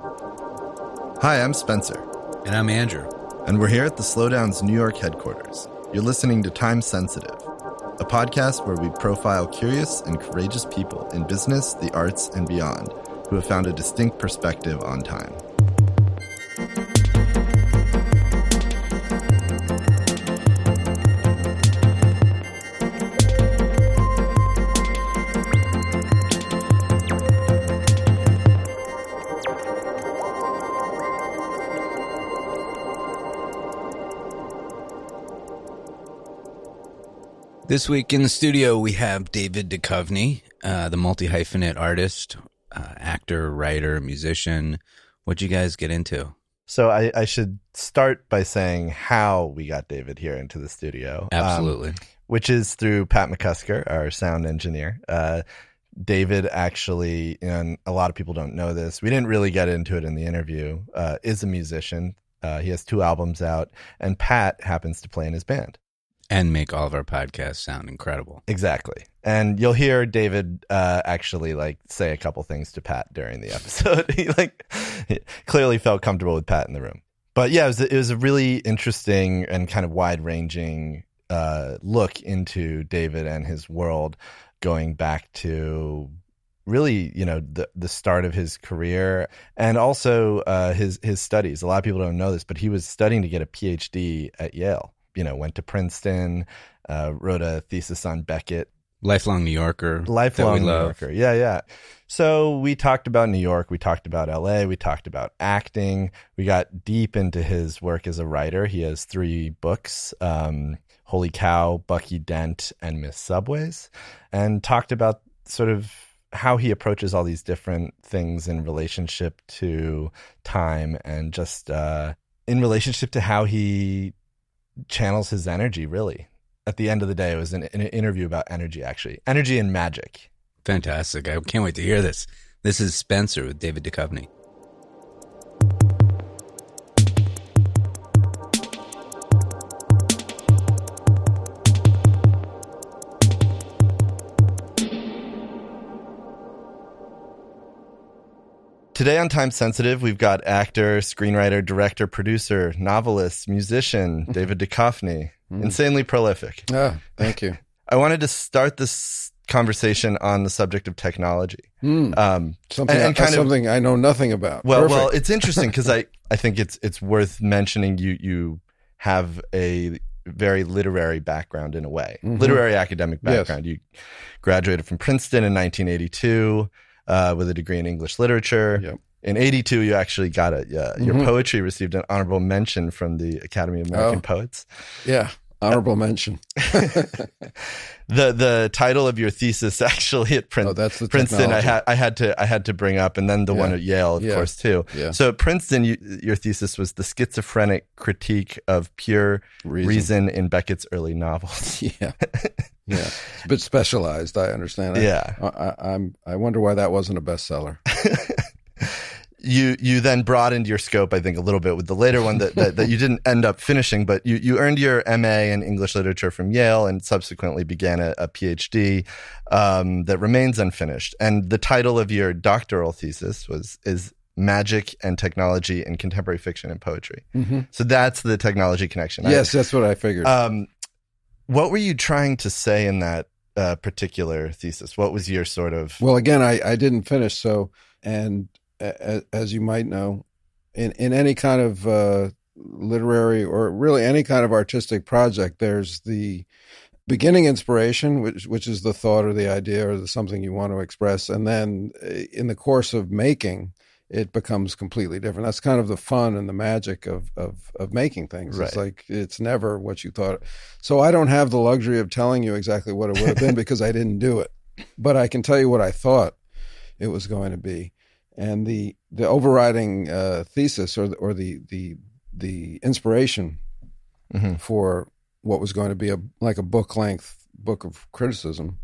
Hi, I'm Spencer. And I'm Andrew. And we're here at the Slowdown's New York headquarters. You're listening to Time Sensitive, a podcast where we profile curious and courageous people in business, the arts, and beyond who have found a distinct perspective on time. This week in the studio, we have David Duchovny, uh, the multi hyphenate artist, uh, actor, writer, musician. What'd you guys get into? So I, I, should start by saying how we got David here into the studio. Um, Absolutely. Um, which is through Pat McCusker, our sound engineer. Uh, David actually, and a lot of people don't know this, we didn't really get into it in the interview, uh, is a musician. Uh, he has two albums out, and Pat happens to play in his band and make all of our podcasts sound incredible. Exactly. And you'll hear David uh, actually like say a couple things to Pat during the episode. he like he clearly felt comfortable with Pat in the room. But yeah, it was, it was a really interesting and kind of wide ranging uh, look into David and his world, going back to really you know the the start of his career and also uh, his his studies. A lot of people don't know this, but he was studying to get a PhD at Yale you know, went to Princeton, uh, wrote a thesis on Beckett. Lifelong New Yorker. Lifelong New Yorker. Yeah, yeah. So we talked about New York. We talked about LA. We talked about acting. We got deep into his work as a writer. He has three books um, Holy Cow, Bucky Dent, and Miss Subways, and talked about sort of how he approaches all these different things in relationship to time and just uh, in relationship to how he channels his energy really. At the end of the day it was an, an, interview about energy actually. Energy and magic. Fantastic. I can't wait to hear this. This is spencer with david Duchovny. Today on Time Sensitive, we've got actor, screenwriter, director, producer, novelist, musician, David Duchovny. Mm. Insanely prolific. Ah, thank you. I wanted to start this conversation on the subject of technology. Mm. Um, something, and, and kind of, something I know nothing about. Well, Perfect. well, it's interesting because I, I think it's it's worth mentioning. You you have a very literary background in a way, mm-hmm. literary academic background. Yes. You graduated from Princeton in 1982 uh, with a degree in English literature. Yep. In 82, you actually got it. Yeah. Your mm-hmm. poetry received an honorable mention from the Academy of American oh. Poets. Yeah. Honorable mention. the the title of your thesis actually at Prin- oh, Princeton I had I had to I had to bring up and then the yeah. one at Yale of yeah. course too. Yeah. So at Princeton you, your thesis was the schizophrenic critique of pure reason, reason in Beckett's early novels. Yeah. Yeah, it's a bit specialized. I understand. Yeah, I, am I wonder why that wasn't a bestseller. you you then broadened your scope, I think, a little bit with the later one that, that, that you didn't end up finishing, but you, you earned your MA in English literature from Yale and subsequently began a, a PhD um, that remains unfinished. And the title of your doctoral thesis was is magic and technology in contemporary fiction and poetry. Mm-hmm. So that's the technology connection. Yes, I, that's what I figured. Um, what were you trying to say in that uh, particular thesis? What was your sort of? Well, again, I, I didn't finish. So, and as you might know, in, in any kind of uh, literary or really any kind of artistic project, there's the beginning inspiration, which which is the thought or the idea or the something you want to express, and then uh, in the course of making, it becomes completely different. That's kind of the fun and the magic of of, of making things. Right. It's like it's never what you thought. So I don't have the luxury of telling you exactly what it would have been because I didn't do it. But I can tell you what I thought it was going to be. And the the overriding uh, thesis or the, or the the the inspiration mm-hmm. for what was going to be a like a book length book of criticism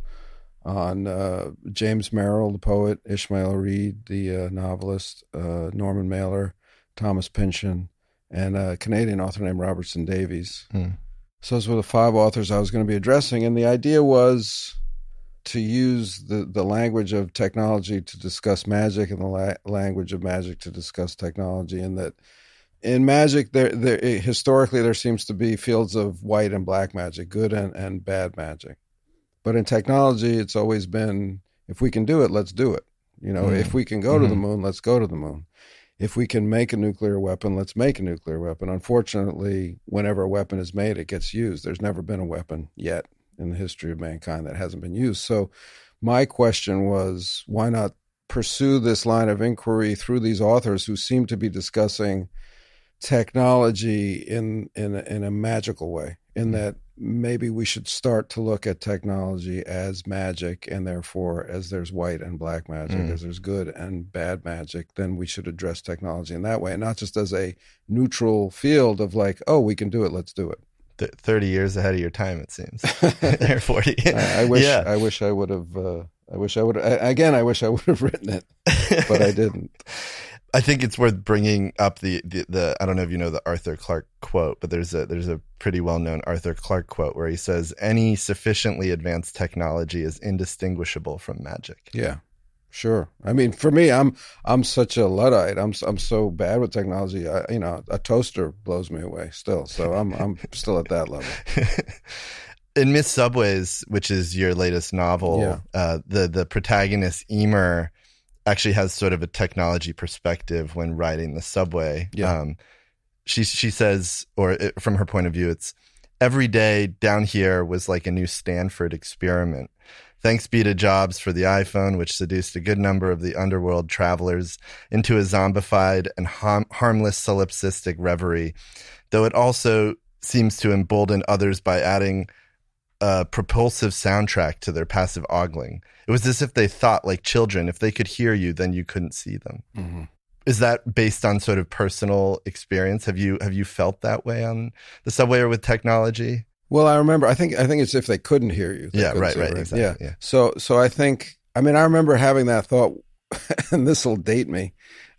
on uh, James Merrill, the poet, Ishmael Reed, the uh, novelist, uh, Norman Mailer, Thomas Pynchon, and a Canadian author named Robertson Davies. Hmm. So those were the five authors I was going to be addressing, and the idea was to use the, the language of technology to discuss magic and the la- language of magic to discuss technology, and that in magic, there, there historically there seems to be fields of white and black magic, good and, and bad magic. But in technology, it's always been if we can do it, let's do it. You know, mm. if we can go mm-hmm. to the mm-hmm. moon, let's go to the moon. If we can make a nuclear weapon, let's make a nuclear weapon. Unfortunately, whenever a weapon is made, it gets used. There's never been a weapon yet in the history of mankind that hasn't been used. So, my question was why not pursue this line of inquiry through these authors who seem to be discussing technology in in in a magical way in that maybe we should start to look at technology as magic and therefore as there's white and black magic mm. as there's good and bad magic then we should address technology in that way and not just as a neutral field of like oh we can do it let's do it th- 30 years ahead of your time it seems they're 40 I, I, wish yeah. i wish i would have uh, i wish i would again i wish i would have written it but i didn't I think it's worth bringing up the, the, the I don't know if you know the Arthur Clarke quote, but there's a there's a pretty well known Arthur Clarke quote where he says any sufficiently advanced technology is indistinguishable from magic. Yeah. Sure. I mean, for me, I'm I'm such a luddite. I'm I'm so bad with technology. I, you know, a toaster blows me away still. So I'm I'm still at that level. In Miss Subways, which is your latest novel, yeah. uh, the the protagonist Emer actually has sort of a technology perspective when riding the subway. Yeah. Um, she she says, or it, from her point of view, it's every day down here was like a new Stanford experiment. Thanks be to Jobs for the iPhone, which seduced a good number of the underworld travelers into a zombified and harm- harmless solipsistic reverie, though it also seems to embolden others by adding a propulsive soundtrack to their passive ogling. It was as if they thought like children. If they could hear you, then you couldn't see them. Mm-hmm. Is that based on sort of personal experience? Have you have you felt that way on the subway or with technology? Well, I remember. I think I think it's if they couldn't hear you. Yeah, right, right, right, exactly. Yeah. yeah. So so I think I mean I remember having that thought, and this will date me,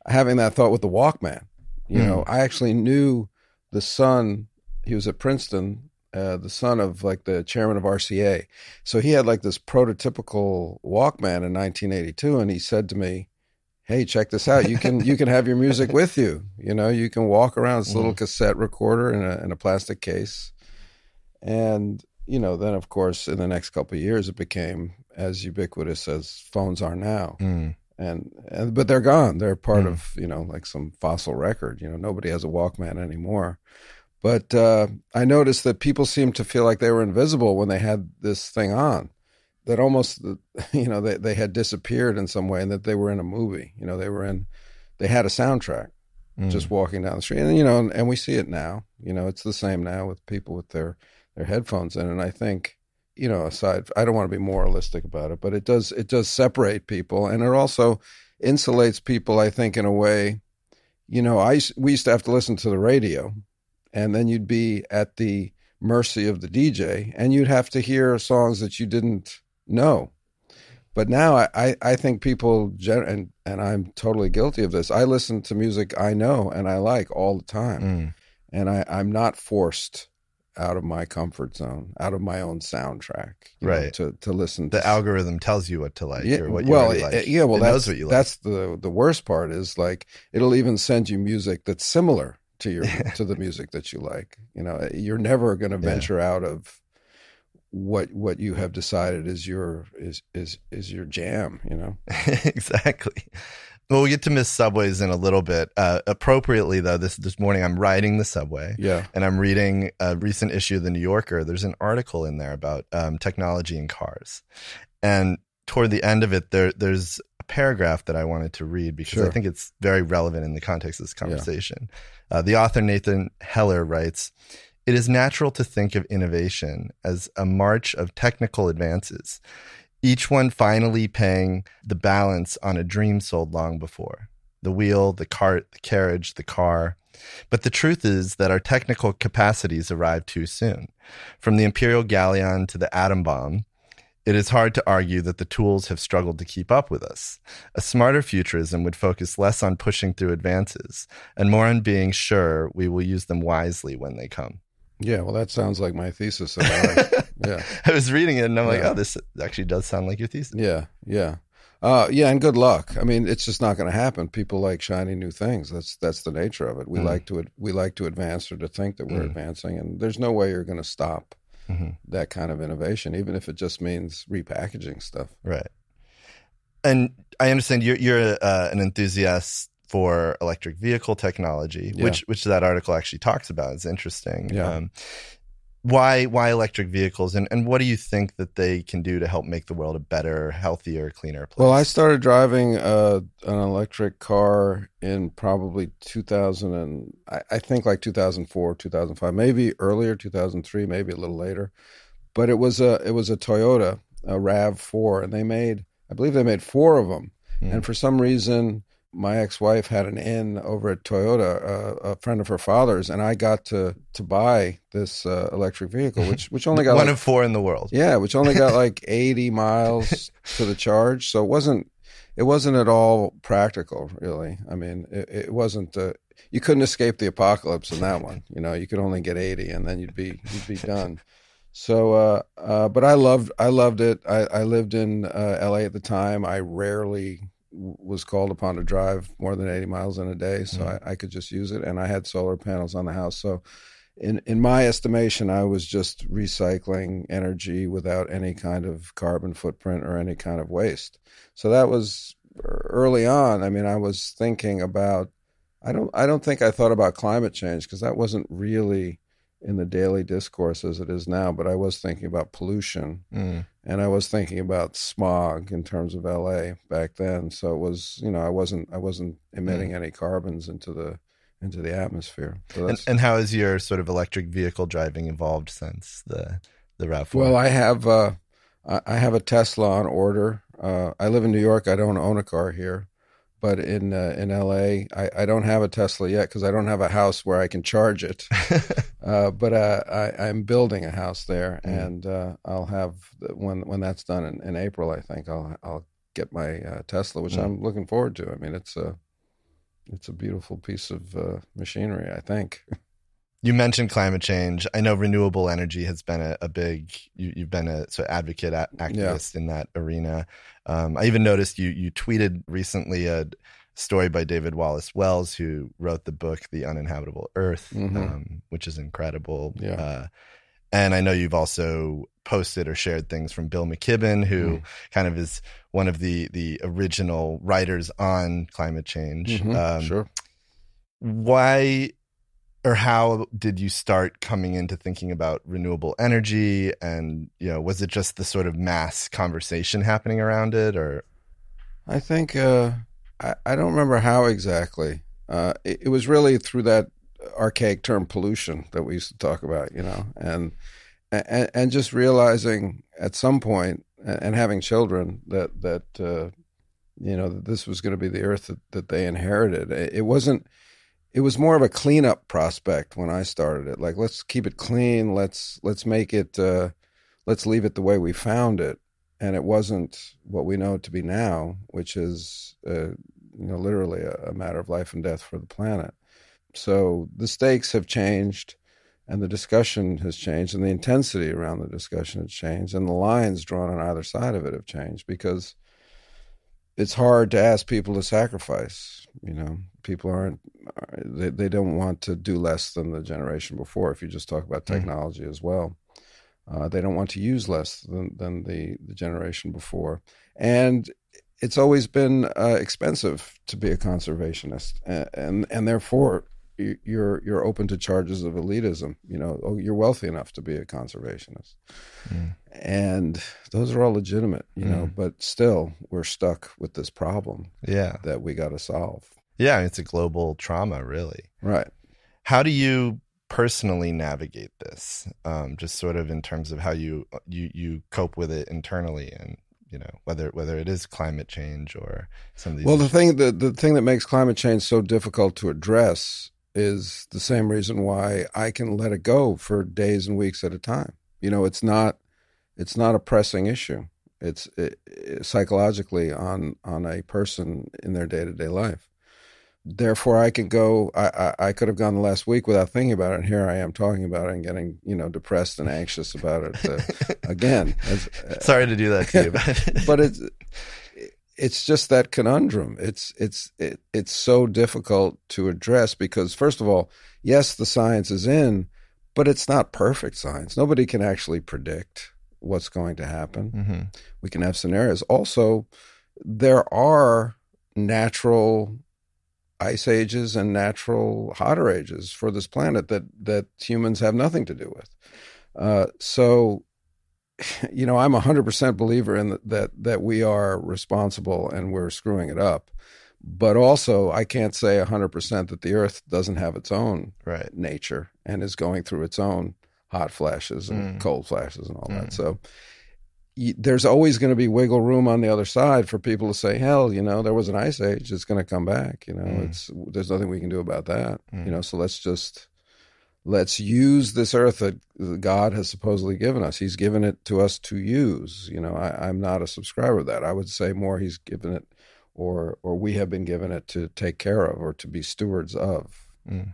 having that thought with the Walkman. You mm. know, I actually knew the son. He was at Princeton uh, the son of like the chairman of RCA. So he had like this prototypical Walkman in 1982, and he said to me, "Hey, check this out. You can you can have your music with you. You know, you can walk around this little mm. cassette recorder in a in a plastic case." And you know, then of course, in the next couple of years, it became as ubiquitous as phones are now. Mm. And, and but they're gone. They're part mm. of you know like some fossil record. You know, nobody has a Walkman anymore. But uh, I noticed that people seemed to feel like they were invisible when they had this thing on. That almost, you know, they, they had disappeared in some way, and that they were in a movie. You know, they were in, they had a soundtrack, mm. just walking down the street, and you know, and, and we see it now. You know, it's the same now with people with their their headphones in, and I think, you know, aside, I don't want to be moralistic about it, but it does it does separate people, and it also insulates people. I think in a way, you know, I we used to have to listen to the radio and then you'd be at the mercy of the DJ, and you'd have to hear songs that you didn't know. But now I, I, think people, and, and I'm totally guilty of this, I listen to music I know and I like all the time. Mm. And I, I'm not forced out of my comfort zone, out of my own soundtrack, right? Know, to to listen. The to algorithm tells you what to like, yeah, what well, like. Yeah, well, it that's what you like. that's the the worst part is like it'll even send you music that's similar to your to the music that you like. You know, you're never going to venture yeah. out of what what you have decided is your is is is your jam. You know, exactly. Well, we'll get to Miss Subways in a little bit. Uh, appropriately, though, this this morning I'm riding the subway, yeah, and I'm reading a recent issue of the New Yorker. There's an article in there about um, technology and cars, and toward the end of it, there there's paragraph that I wanted to read because sure. I think it's very relevant in the context of this conversation. Yeah. Uh, the author Nathan Heller writes It is natural to think of innovation as a march of technical advances, each one finally paying the balance on a dream sold long before the wheel, the cart, the carriage, the car. But the truth is that our technical capacities arrive too soon. From the imperial galleon to the atom bomb, it is hard to argue that the tools have struggled to keep up with us. A smarter futurism would focus less on pushing through advances and more on being sure we will use them wisely when they come. Yeah, well, that sounds like my thesis. yeah, I was reading it and I'm like, oh, this actually does sound like your thesis. yeah, yeah, uh, yeah. And good luck. I mean, it's just not going to happen. People like shiny new things. That's that's the nature of it. We Mm. like to we like to advance or to think that we're Mm. advancing, and there's no way you're going to stop hmm that kind of innovation, even if it just means repackaging stuff. Right. And I understand you're you're uh, an enthusiast for electric vehicle technology, Yeah. which which that article actually talks about. It's interesting. Yeah. Um, why why electric vehicles, and and what do you think that they can do to help make the world a better, healthier, cleaner place? Well, I started driving uh, an electric car in probably 2000 and I, I think like 2004, 2005, maybe earlier, 2003, maybe a little later. But it was a it was a Toyota, a Rav Four, and they made I believe they made four of them. Hmm. And for some reason, my ex-wife had an in over at Toyota, uh, a friend of her father's, and I got to to buy this uh, electric vehicle, which which only got one like, of four in the world. yeah, which only got like 80 miles to the charge. So it wasn't it wasn't at all practical, really. I mean, it, it wasn't uh, you couldn't escape the apocalypse in that one. You know, you could only get 80 and then you'd be you'd be done. So uh, uh but I loved I loved it. I I lived in uh, LA at the time. I rarely was called upon to drive more than 80 miles in a day, so Mhm. I, I could just use it and I had solar panels on the house. So in in my estimation, I was just recycling energy without any kind of carbon footprint or any kind of waste. So that was early on. I mean, I was thinking about. I don't. I don't think I thought about climate change because that wasn't really in the daily discourse as it is now. But I was thinking about pollution, Mm. and I was thinking about smog in terms of LA back then. So it was, you know, I wasn't. I wasn't emitting any carbons into the into the atmosphere. So And, and how has your sort of electric vehicle driving evolved since the the Rav? Well, I have uh, I I have a Tesla on order. Uh, I live in New York. I don't own a car here, but in uh, in LA, I, I don't have a Tesla yet because I don't have a house where I can charge it. Uh, but uh, I, I'm building a house there, Mm. and uh, I'll have when when that's done in, in April. I think I'll I'll get my uh, Tesla, which Mm. I'm looking forward to. I mean, it's a it's a beautiful piece of uh, machinery. I think. You mentioned climate change. I know renewable energy has been a, a big. You, you've been a sort of advocate, a, activist in that arena. Um, I even noticed you you tweeted recently a story by David Wallace Wells, who wrote the book "The Uninhabitable Earth," Mhm. um, which is incredible. Yeah. Uh, and I know you've also posted or shared things from Bill McKibben, who Mhm. kind of is one of the the original writers on climate change. Mhm, Um, sure. why or how did you start coming into thinking about renewable energy and you know was it just the sort of mass conversation happening around it or I think uh, I, I don't remember how exactly. Uh, it, it was really through that archaic term pollution that we used to talk about, you know, and and, and just realizing at some point and, having children that that uh, you know that this was going to be the earth that, that they inherited. It, it wasn't. It was more of a cleanup prospect when I started it. Like let's keep it clean. Let's let's make it. Uh, let's leave it the way we found it and it wasn't what we know it to be now, which is uh, you know literally a, a matter of life and death for the planet. So the stakes have changed, and the discussion has changed, and the intensity around the discussion has changed, and the lines drawn on either side of it have changed because it's hard to ask people to sacrifice. You know, people aren't they they don't want to do less than the generation before. If you just talk about Mhm. technology as well. Uh, they don't want to use less than, than the, the generation before. And it's always been uh, expensive to be a conservationist. And, and, and therefore, you're, you're open to charges of elitism. You know, oh, you're wealthy enough to be a conservationist. Mm. And those are all legitimate, you know, Mm. but still, we're stuck with this problem yeah that we got to solve. yeah it's a global trauma really Right. how do you personally navigate this um, just sort of in terms of how you you you cope with it internally and you know whether whether it is climate change or some of these Well, the thing that the thing that makes climate change so difficult to address is the same reason why I can let it go for days and weeks at a time. You know, it's not it's not a pressing issue. It's it, it- psychologically on on a person in their day to day life. therefore I can go. I, I, I could have gone the last week without thinking about it, and here I am talking about it and getting you know depressed and anxious about it uh, again. Uh, Sorry to do that to you, but, but it's it's just that conundrum. It's it's it, it's so difficult to address because first of all, yes, the science is in, but it's not perfect science. Nobody can actually predict what's going to happen. mm-hmm. We can have scenarios. Also, there are natural ice ages and natural hotter ages for this planet that that humans have nothing to do with. Uh, so, you know, I'm a hundred percent believer in the, that that we are responsible and we're screwing it up. But also, I can't say a hundred percent that the Earth doesn't have its own right. nature and is going through its own hot flashes and Mm. cold flashes and all Mm. that. So y- there's always going to be wiggle room on the other side for people to say, "Hell, you know, there was an ice age. It's going to come back. You know, Mm. it's there's nothing we can do about that. Mm. You know, so let's just let's use this earth that God has supposedly given us. He's given it to us to use. You know, I, I'm not a subscriber of that. I would say more He's given it, or or we have been given it to take care of or to be stewards of. Mm.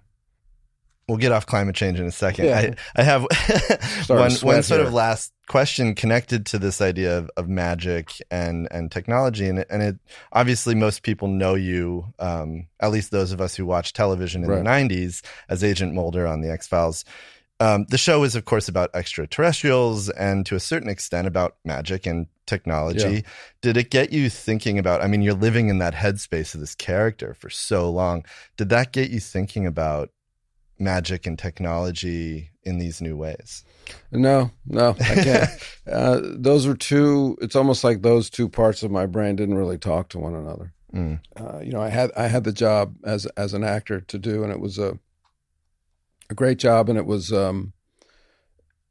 We'll get off climate change in a second. Yeah. I, I have one, one sort here. of last question connected to this idea of, of magic and, and technology. And it, and it obviously most people know you, um, at least those of us who watch television in the 90s, as Agent Mulder on The X Files. Um, the show is, of course, about extraterrestrials and to a certain extent about magic and technology. Yeah. Did it get you thinking about? I mean, you're living in that headspace of this character for so long. Did that get you thinking about magic and technology in these new ways? No, no, I can't. uh, those are two. It's almost like those two parts of my brain didn't really talk to one another. Mm. Uh, you know, I had I had the job as as an actor to do, and it was a a great job, and it was um,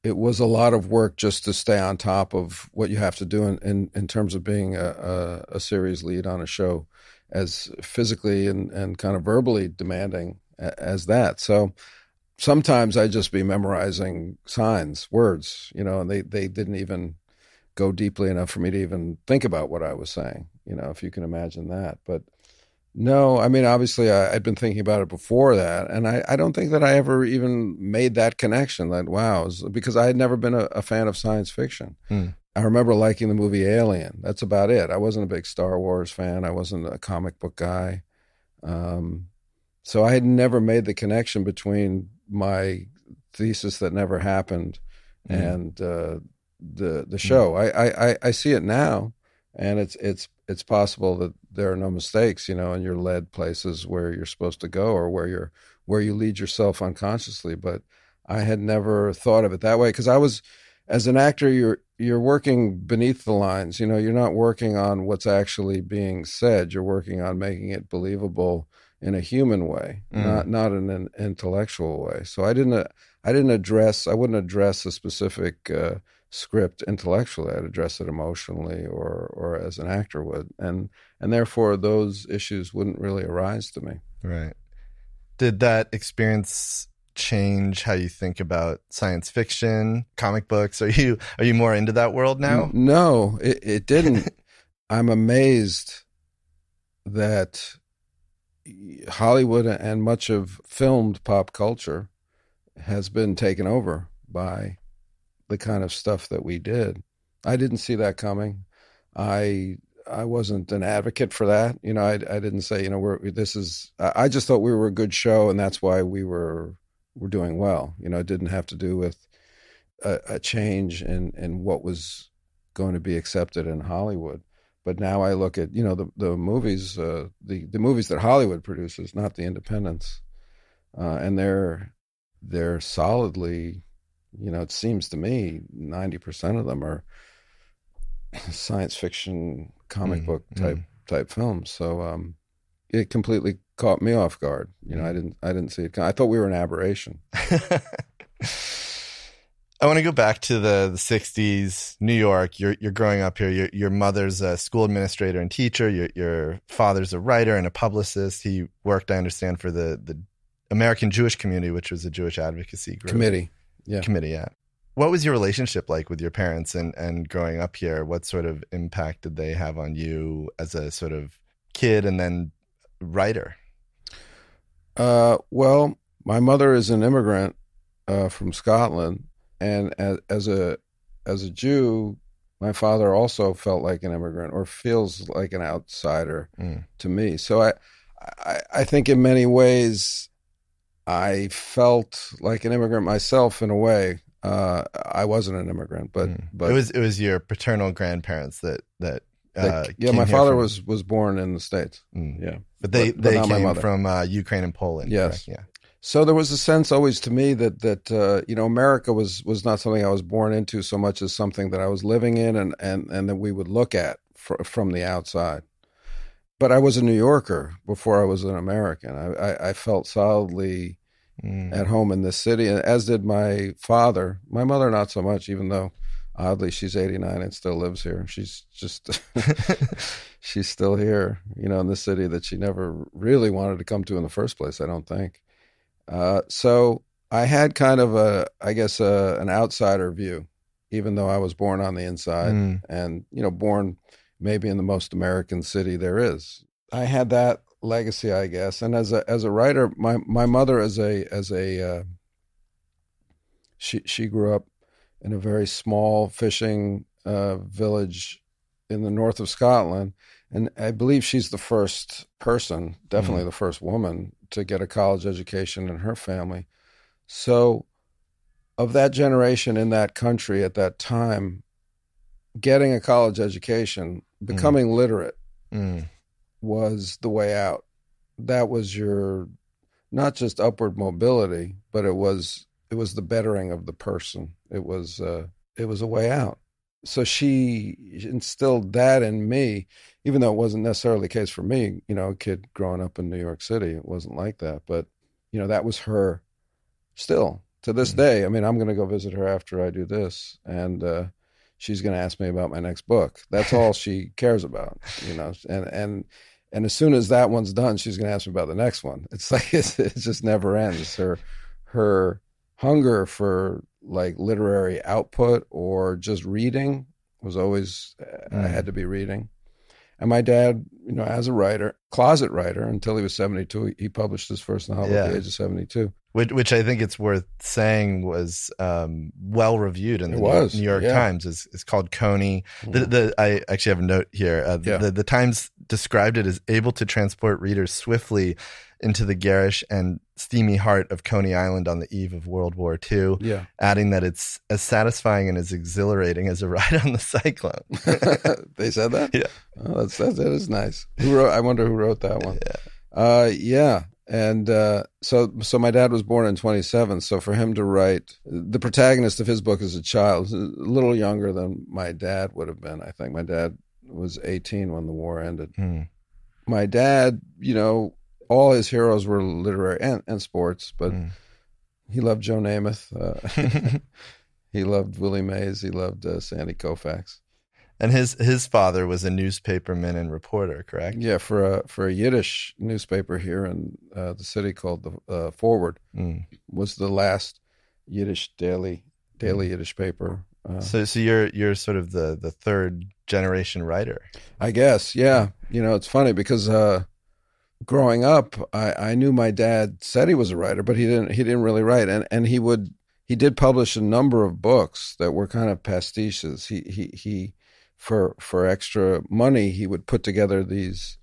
it was a lot of work just to stay on top of what you have to do in in, in terms of being a, a, a series lead on a show, as physically and and kind of verbally demanding as that. So sometimes I'd just be memorizing signs, words, you know, and they, they didn't even go deeply enough for me to even think about what I was saying, you know, if you can imagine that. But no, I mean, obviously I, I'd been thinking about it before that. And I, I don't think that I ever even made that connection that, wow, because I had never been a, a fan of science fiction. Hmm. I remember liking the movie Alien. That's about it. I wasn't a big Star Wars fan. I wasn't a comic book guy. Um, so I had never made the connection between my thesis that never happened Mm. and uh, the the show. I, I, I- I see it now, and it's it's it's possible that there are no mistakes, you know, and you're led places where you're supposed to go or where you're where you lead yourself unconsciously. But I had never thought of it that way because I was as an actor you're you're working beneath the lines you know you're not working on what's actually being said you're working on making it believable in a human way Mm. not not in an intellectual way so i didn't i didn't address i wouldn't address a specific uh, script intellectually i'd address it emotionally or or as an actor would and and therefore those issues wouldn't really arise to me Right. Did that experience change how you think about science fiction, comic books? Are you are you more into that world now? No, it, it didn't. I'm amazed that Hollywood and much of filmed pop culture has been taken over by the kind of stuff that we did. I didn't see that coming. I I wasn't an advocate for that. You know, I I didn't say, you know, we're this is I just thought we were a good show and that's why we were were doing well. You know, it didn't have to do with a, a change in in what was going to be accepted in Hollywood. But now I look at you know the the movies uh, the the movies that Hollywood produces, not the independents, uh, and they're they're solidly, you know, it seems to me ninety percent of them are science fiction comic Mm, book type type films. So um, it completely caught me off guard. You know, I didn't I didn't see it. I thought we were an aberration. I want to go back to the, the 60s, New York. You're you're growing up here. Your your mother's a school administrator and teacher. Your your father's a writer and a publicist. He worked, I understand, for the the American Jewish Community, which was a Jewish advocacy group. Committee. Yeah. Committee, yeah. What was your relationship like with your parents and and growing up here? What sort of impact did they have on you as a sort of kid and then writer? Uh, well, my mother is an immigrant uh, from Scotland, and as, as a as a Jew, my father also felt like an immigrant or feels like an outsider Mm. to me. So I, I, I think in many ways, I felt like an immigrant myself in a way. Uh, I wasn't an immigrant, but Mm. but it was it was your paternal grandparents that that. Uh, that- yeah, my father from- was was born in the states. Mm. Yeah, but they but- but they not came from uh, Ukraine and Poland. Yes. correct? yeah. So there was a sense always to me that that uh, you know America was was not something I was born into so much as something that I was living in and and and that we would look at fr- from the outside. But I was a New Yorker before I was an American. I, I, I felt solidly Mm. at home in this city, and as did my father. My mother, not so much, even though oddly she's 89 and still lives here. She's just she's still here, you know, in the city that she never really wanted to come to in the first place. I don't think. Uh, so I had kind of a, I guess, a, an outsider view, even though I was born on the inside Mm. and you know, born maybe in the most American city there is. I had that legacy, I guess, and as a as a writer, my my mother as a as a uh, she she grew up in a very small fishing uh, village in the north of Scotland, and I believe she's the first person, definitely the first woman, to get a college education in her family. So, of that generation in that country at that time, getting a college education, becoming literate Mm. was the way out. That was your not just upward mobility, but it was it was the bettering of the person. It was uh, it was a way out. So she instilled that in me, even though it wasn't necessarily the case for me. You know, a kid growing up in New York City, it wasn't like that. But you know, that was her. Still to this Mhm. day, I mean, I'm going to go visit her after I do this, and uh, she's going to ask me about my next book. That's all she cares about, you know. And and and as soon as that one's done, she's going to ask me about the next one. It's like it's, it just never ends. Her her hunger for like literary output or just reading was always I Mm. had to be reading. And my dad, you know, as a writer, closet writer until he was 72, he- he published his first novel at the age of 72. Which, which I think it's worth saying was um, well reviewed in the New- was, New York yeah. Times. Is it's called Coney. The, the I actually have a note here. Uh, the, Yeah. the the Times described it as able to transport readers swiftly into the garish and steamy heart of Coney Island on the eve of World War II, yeah. adding that it's as satisfying and as exhilarating as a ride on the Cyclone. they said that? Yeah. Oh, that's, that, that is nice. Who wrote, I wonder who wrote that one. Yeah. Uh, yeah. And uh, so, so my dad was born in 27. So for him to write the protagonist of his book is a child, a little younger than my dad would have been. I think my dad was 18 when the war ended. Hmm. My dad, you know, all his heroes were literary and, and sports, but Mm. he loved Joe Namath. Uh, he loved Willie Mays. He loved uh, Sandy Koufax. And his his father was a newspaperman and reporter, correct? Yeah, for a for a Yiddish newspaper here in uh, the city called the uh, Forward Mm. was the last Yiddish daily daily Yiddish paper. Uh, So so you're you're sort of the the third generation writer. I guess, yeah. You know, it's funny because uh, growing up, I, I knew my dad said he was a writer, but he didn't. He didn't really write, and and he would he did publish a number of books that were kind of pastiches. He he he for for extra money, he would put together these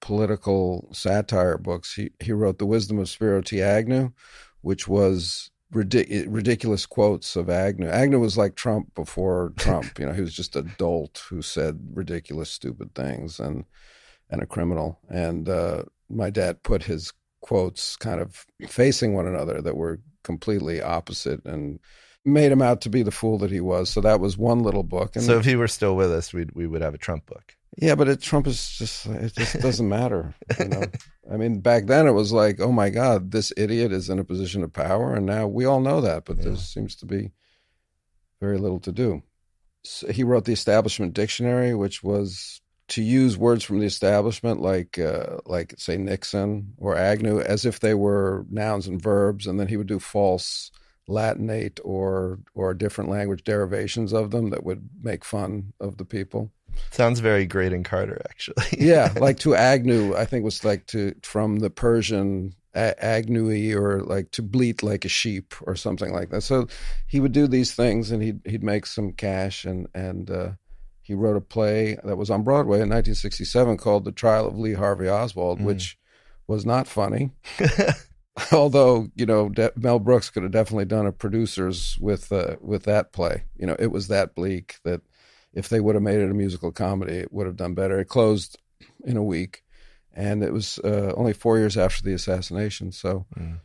political satire books. He he wrote The Wisdom of Spiro T. Agnew, which was ridic- ridiculous quotes of Agnew. Agnew was like Trump before Trump. you know, he was just a dolt who said ridiculous, stupid things and and a criminal. And uh, my dad put his quotes kind of facing one another that were completely opposite and made him out to be the fool that he was. So that was one little book. And so if he were still with us, we we would have a Trump book. yeah, but it, Trump is just it just doesn't matter. You know, I mean, back then it was like, oh my God, this idiot is in a position of power, and now we all know that, but there seems to be very little to do. So he wrote the Establishment Dictionary, which was to use words from the establishment, like uh, like say Nixon or Agnew, as if they were nouns and verbs, and then he would do false Latinate or or different language derivations of them that would make fun of the people Sounds very great in Carter, actually. yeah, like to Agnew, I think was like to from the Persian a- agnewy or like to bleat like a sheep or something like that. So he would do these things and he'd he'd make some cash and and uh, he wrote a play that was on Broadway in 1967 called The Trial of Lee Harvey Oswald, Mm. which was not funny. Although you know De- Mel Brooks could have definitely done a producers with uh, with that play. You know, it was that bleak that if they would have made it a musical comedy, it would have done better. It closed in a week, and it was uh, only four years after the assassination. So Mm.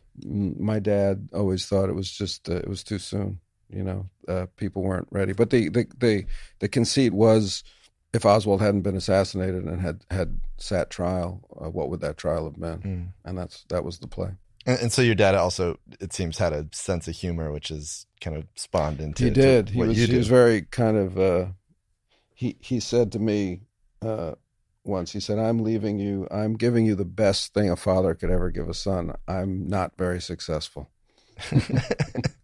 my dad always thought it was just uh, it was too soon. You know, uh, people weren't ready. But the the the, the conceit was. If Oswald hadn't been assassinated and had had sat trial, uh, what would that trial have been? Mm. And that's that was the play. And, and so your dad also, it seems, had a sense of humor, which is kind of spawned into he did. He was he was very kind of. Uh, he he said to me uh, once. He said, "I'm leaving you. I'm giving you the best thing a father could ever give a son. I'm not very successful."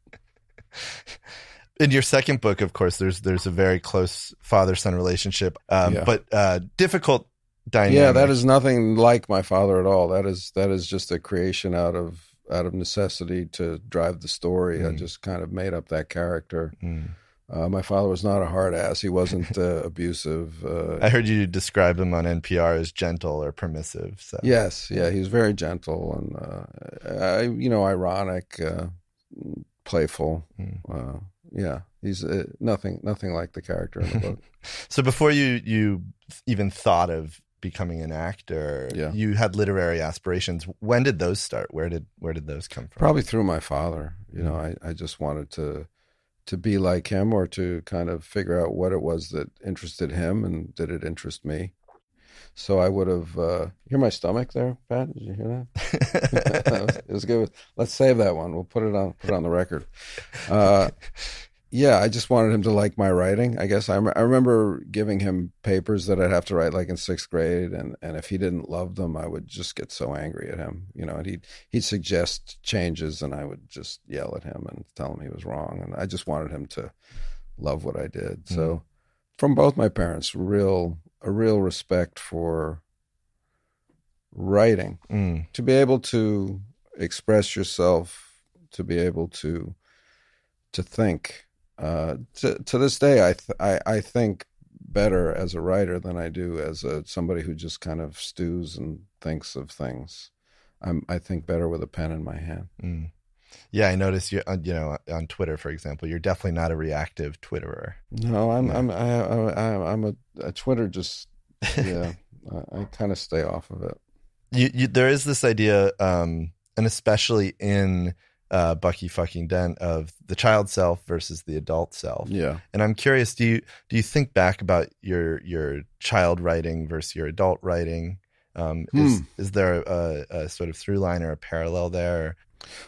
in your second book, of course, there's there's a very close father son relationship, um, Yeah. but uh, difficult dynamic. Yeah, that is nothing like my father at all. That is that is just a creation out of out of necessity to drive the story. I Mm. just kind of made up that character. Mm. Uh, my father was not a hard ass. He wasn't uh, abusive. Uh, I heard you describe him on NPR as gentle or permissive. So Yes, yeah, he was very gentle and, uh, I, you know, ironic, uh, playful. Mm. Uh, yeah, he's uh, nothing, nothing like the character in the book. So before you you even thought of becoming an actor, Yeah. you had literary aspirations. When did those start? Where did where did those come from? Probably through my father. You know, I, I just wanted to to be like him or to kind of figure out what it was that interested him and did it interest me. So I would have. Uh, hear my stomach there, Pat? Did you hear that? it was good. Let's save that one. We'll put it on put it on the record. Uh, yeah, I just wanted him to like my writing. I guess I, I remember giving him papers that I'd have to write like in sixth grade, and, and if he didn't love them, I would just get so angry at him. You know, and he'd he'd suggest changes, and I would just yell at him and tell him he was wrong. And I just wanted him to love what I did. So, from both my parents, real a real respect for writing Mm. to be able to express yourself, to be able to to think. Uh, to to this day, I th- I I think better as a writer than I do as a somebody who just kind of stews and thinks of things. I'm I think better with a pen in my hand. Mm. Yeah, I noticed you. uh, You know, on Twitter, for example, you're definitely not a reactive Twitterer. No, I'm Yeah. I'm I, I, I'm a, a Twitter just yeah. I, I kind of stay off of it. you, you, there is this idea, um, and especially in uh, Bucky fucking Dent, of the child self versus the adult self. Yeah. And I'm curious, do you do you think back about your your child writing versus your adult writing? Um, is Hmm. is there a, a sort of through line or a parallel there?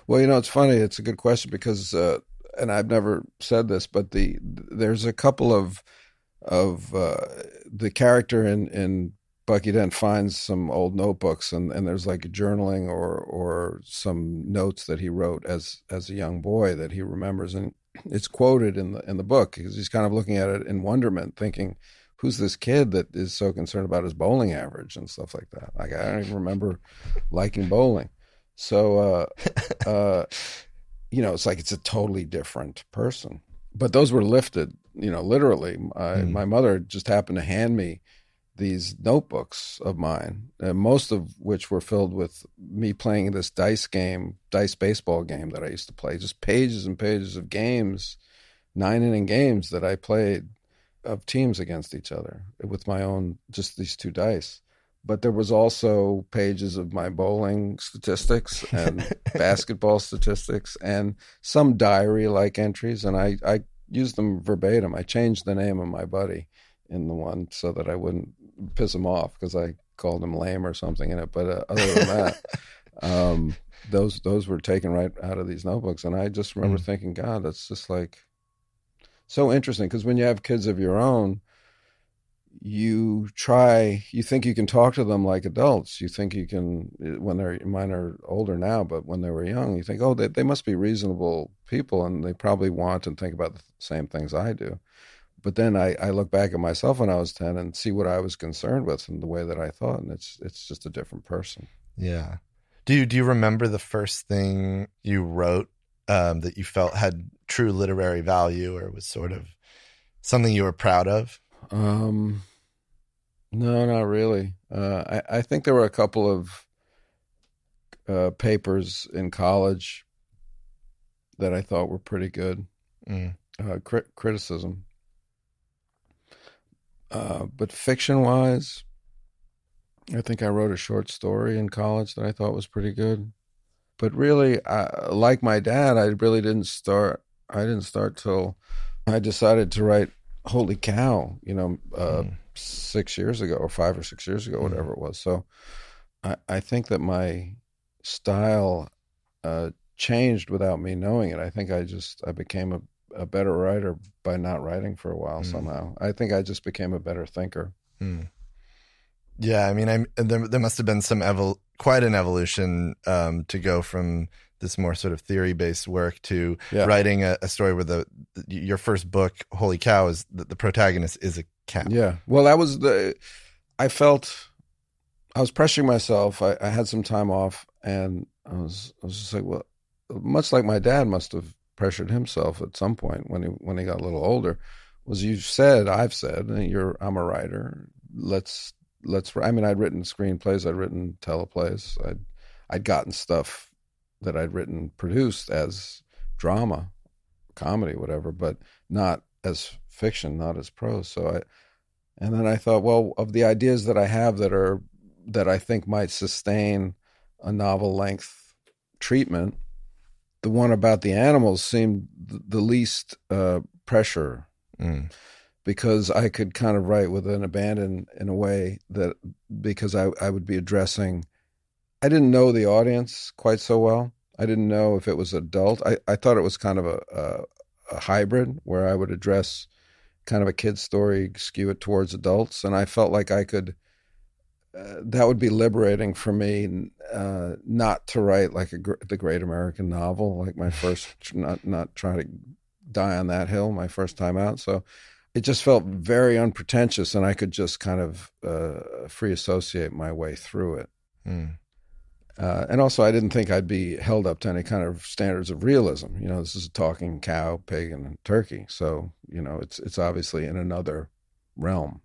Well, you know, it's funny. It's a good question because, uh, and I've never said this, but the there's a couple of of uh, the character in in Bucky Dent finds some old notebooks and, and there's like journaling or or some notes that he wrote as as a young boy that he remembers and it's quoted in the in the book because he's kind of looking at it in wonderment, thinking, "Who's this kid that is so concerned about his bowling average and stuff like that?" Like I don't even remember liking bowling. So, uh, uh, you know, it's like it's a totally different person. But those were lifted, you know, literally. I, Mm. My mother just happened to hand me these notebooks of mine, uh, most of which were filled with me playing this dice game, dice baseball game that I used to play. Just pages and pages of games, nine inning games that I played of teams against each other with my own, just these two dice but there was also pages of my bowling statistics and basketball statistics and some diary like entries and I, I used them verbatim i changed the name of my buddy in the one so that i wouldn't piss him off because i called him lame or something in it but uh, other than that um, those those were taken right out of these notebooks and i just remember Mm. thinking god that's just like so interesting because when you have kids of your own you try you think you can talk to them like adults you think you can when they're mine are older now but when they were young you think oh they, they must be reasonable people and they probably want and think about the same things i do but then I, I look back at myself when i was 10 and see what i was concerned with and the way that i thought and it's it's just a different person Yeah. Do you do you remember the first thing you wrote um, that you felt had true literary value or was sort of something you were proud of? Um, no, not really. Uh, I, I think there were a couple of uh, papers in college that I thought were pretty good. Mm. Uh, cri- criticism, uh, but fiction wise, I think I wrote a short story in college that I thought was pretty good. But really, I, like my dad, I really didn't start. I didn't start till I decided to write "Holy Cow." You know, uh, Mm. Six years ago or five or six years ago, Mhm. whatever it was. So, I, I think that my style uh, changed without me knowing it. I think I just I became a, a better writer by not writing for a while Mm. somehow. I think I just became a better thinker. Mm. Yeah, I mean, I'm there. There must have been some evol- quite an evolution um, to go from this more sort of theory based work to Yeah. writing a, a story where the, your first book, Holy Cow, is the, the protagonist is a cow. Yeah. Well, that was the. I felt I was pressuring myself. I, I had some time off, and I was I was just like, well, much like my dad must have pressured himself at some point when he when he got a little older. Was you said I've said and you're I'm a writer. Let's let's. I mean, I'd written screenplays. I'd written teleplays. I'd I'd gotten stuff that I'd written produced as drama, comedy, whatever, but not as fiction, not as prose. So I and then I thought, well, of the ideas that I have that are that I think might sustain a novel length treatment, the one about the animals seemed the least uh, pressure Mm. because I could kind of write with an abandon in a way that because I, I would be addressing I didn't know the audience quite so well. I didn't know if it was adult. I, I thought it was kind of a, a, a hybrid where I would address kind of a kid's story, skew it towards adults, and I felt like I could. Uh, that would be liberating for me, uh, not to write like a, the great American novel, like my first, not not trying to die on that hill, my first time out. So it just felt very unpretentious, and I could just kind of uh, free associate my way through it. Mm. Uh, and also, I didn't think I'd be held up to any kind of standards of realism. You know, this is a talking cow, pig, and turkey. So, you know, it's it's obviously in another realm.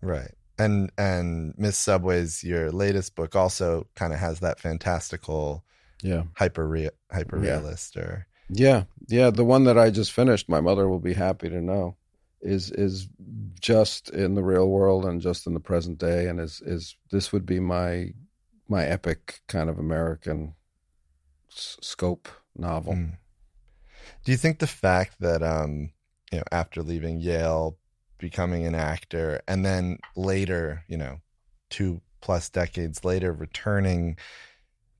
Right. And and Miss Subway's your latest book also kind of has that fantastical Yeah, hyper rea- hyper realist or yeah, yeah. The one that I just finished, my mother will be happy to know, is is just in the real world and just in the present day, and is is this would be my my epic kind of American s- scope novel. Mm. Do you think the fact that um you know after leaving Yale becoming an actor and then later, you know, two plus decades later returning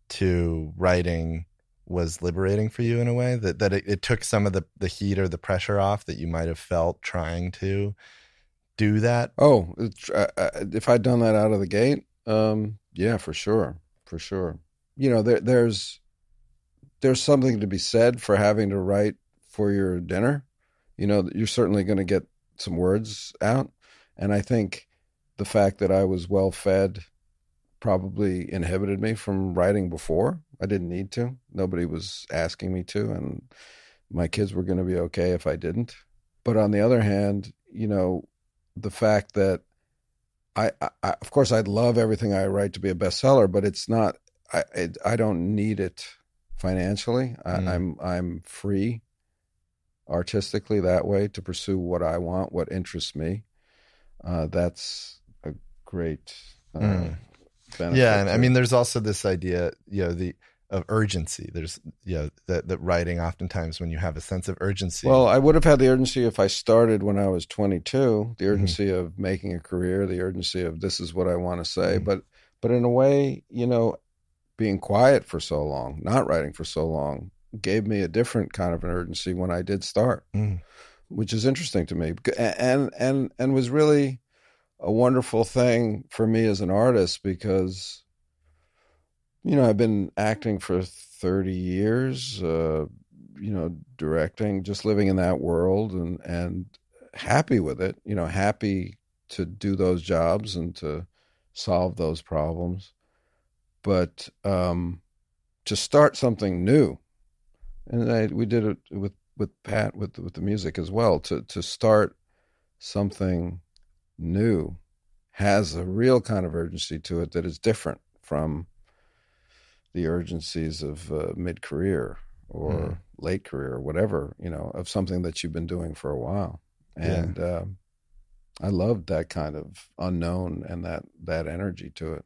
to writing was liberating for you in a way that that it, it took some of the the heat or the pressure off that you might have felt trying to do that Oh, uh, uh, if I'd done that out of the gate, um, yeah, for sure, for sure. You know, there, there's there's something to be said for having to write for your dinner. You know, you're certainly going to get some words out, and I think the fact that I was well fed probably inhibited me from writing before. I didn't need to. Nobody was asking me to, and my kids were going to be okay if I didn't. But on the other hand, you know, the fact that I, I, of course, I'd love everything I write to be a bestseller, but it's not. I, it, I don't need it financially. I, Mm. I'm, I'm free artistically that way to pursue what I want, what interests me. Uh, that's a great uh, Mm. benefit. yeah and i mean there's also this idea you know the of urgency there's you know that that writing oftentimes when you have a sense of urgency Well, I would have had the urgency if I started when I was 22. Mm-hmm. The urgency of making a career, the urgency of this is what I want to say. Mhm. But, but in a way, you know, being quiet for so long, not writing for so long, gave me a different kind of an urgency when I did start, Mm. which is interesting to me, and and and was really a wonderful thing for me as an artist because you know, I've been acting for 30 years, uh, you know, directing, just living in that world and, and happy with it, you know, happy to do those jobs and to solve those problems. But, um, to start something new. And I, we did it with with Pat with with the music as well to to start something new has a real kind of urgency to it that is different from the urgencies of uh, mid career or mm. late career or whatever you know of something that you've been doing for a while and yeah. uh, I loved that kind of unknown and that that energy to it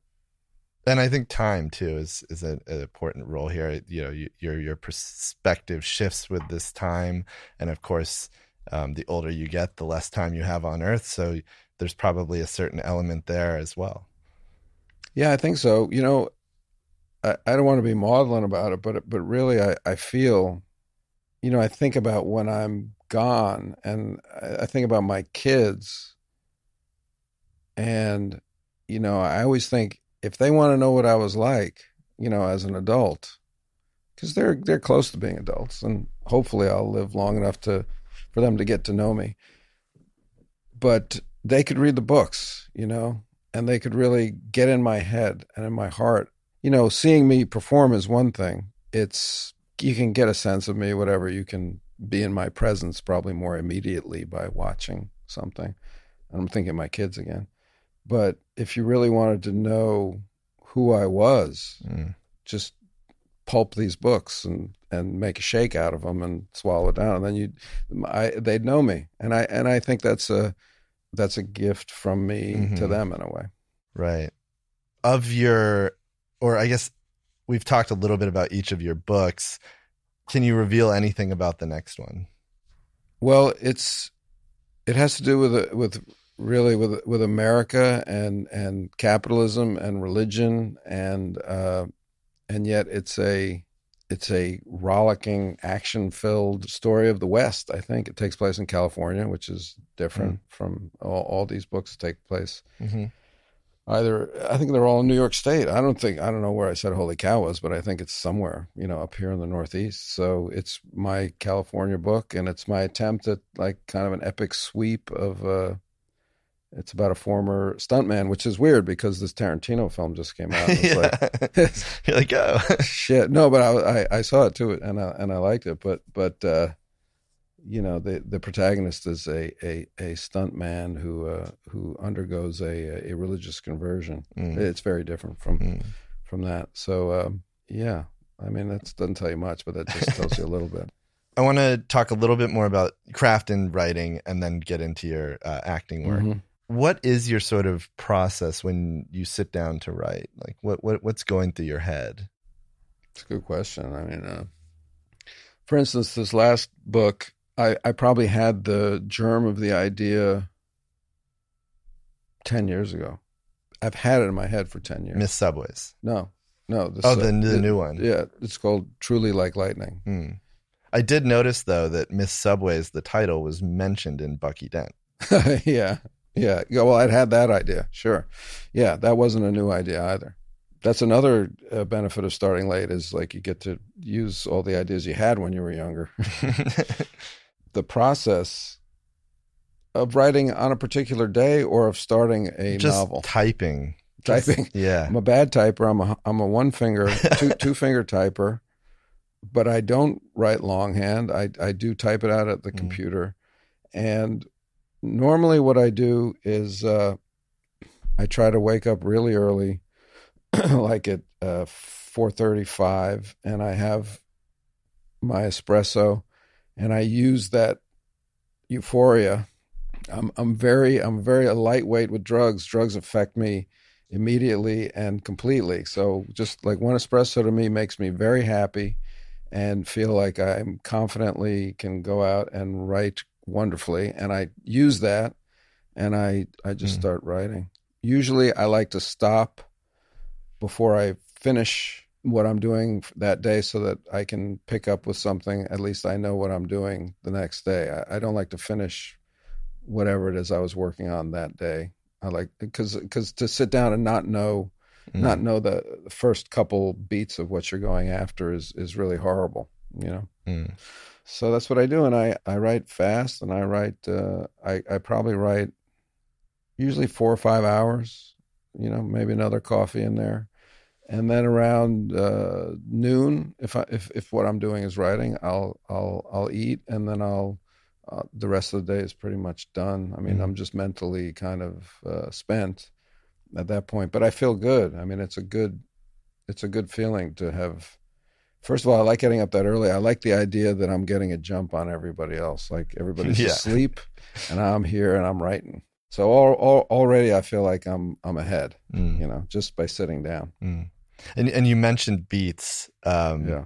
and I think time too is is a, an important role here. You know, you, your your perspective shifts with this time, and of course, um, the older you get, the less time you have on Earth. So there's probably a certain element there as well. Yeah, I think so. You know, I, I don't want to be maudlin about it, but but really, I, I feel, you know, I think about when I'm gone, and I, I think about my kids, and you know, I always think if they want to know what I was like, you know, as an adult, because they're they're close to being adults, and hopefully I'll live long enough to for them to get to know me. But they could read the books, you know, and they could really get in my head and in my heart. You know, seeing me perform is one thing. It's you can get a sense of me, whatever. You can be in my presence probably more immediately by watching something. I'm thinking my kids again. But if you really wanted to know who I was, mm. just pulp these books and and make a shake out of them and swallow it down, and then you, I they'd know me, and I and I think that's a that's a gift from me mm-hmm. to them in a way. Right. Of your, or I guess we've talked a little bit about each of your books. Can you reveal anything about the next one? Well, it's it has to do with with really with with America and and capitalism and religion and uh, and yet it's a it's a rollicking action filled story of the West. I think it takes place in California, which is different mm from all, all, these books take place. Mm-hmm. Either I think they're all in New York State. I don't think I don't know where I said Holy Cow was, but I think it's somewhere you know up here in the Northeast. So it's my California book, and it's my attempt at like kind of an epic sweep of. Uh, it's about a former stuntman, which is weird because this Tarantino film just came out. yeah. like, You're like, oh shit. No, but I, I, I saw it too, and I, and I liked it. But but uh, you know, the the protagonist is a a, a stuntman who uh, who undergoes a a religious conversion. Mm. It's very different from mm. from that. So um, yeah, I mean that doesn't tell you much, but that just tells you a little bit. I want to talk a little bit more about craft and writing, and then get into your uh, acting work. Mm-hmm what is your sort of process when you sit down to write? Like what, what what's going through your head? It's a good question. I mean, uh, for instance, this last book, I, I probably had the germ of the idea 10 years ago. I've had it in my head for 10 years. Miss Subways. No, no. This, oh, the, uh, the, new one. Yeah, it's called Truly Like Lightning. Hmm. I did notice, though, that Miss Subways, the title, was mentioned in Bucky Dent. yeah. Yeah. Well, I'd had that idea. Sure. Yeah. That wasn't a new idea either. That's another uh, benefit of starting late is like you get to use all the ideas you had when you were younger. the process of writing on a particular day or of starting a Just novel. Typing. Typing. Just, yeah. I'm a bad typer. I'm a I'm a one finger, two two finger typer, but I don't write longhand. I I do type it out at the mm. computer. And normally what I do is uh, I try to wake up really early, like at uh, four thirty-five, and I have my espresso, and I use that euphoria. I'm I'm very I'm very lightweight with drugs. Drugs affect me immediately and completely. So just like one espresso to me makes me very happy and feel like I'm confidently can go out and write wonderfully, and I use that, and I I just mm. start writing. Usually, I like to stop before I finish what I'm doing that day, so that I can pick up with something. At least I know what I'm doing the next day. I, I don't like to finish whatever it is I was working on that day. I like because because to sit down and not know mm. not know the first couple beats of what you're going after is is really horrible. You know. Mm. So that's what I do, and I I write fast, and I write uh, I I probably write usually four or five hours, you know, maybe another coffee in there, and then around uh, noon, if I if if what I'm doing is writing, I'll I'll I'll eat, and then I'll uh, the rest of the day is pretty much done. I mean, Mhm. I'm just mentally kind of uh, spent at that point, but I feel good. I mean, it's a good it's a good feeling to have. First of all, I like getting up that early. I like the idea that I'm getting a jump on everybody else. Like everybody's Yeah. asleep, and I'm here and I'm writing. So all, all, already, I feel like I'm I'm ahead. Mm, You know, just by sitting down. mm. And and you mentioned beats. Um, Yeah.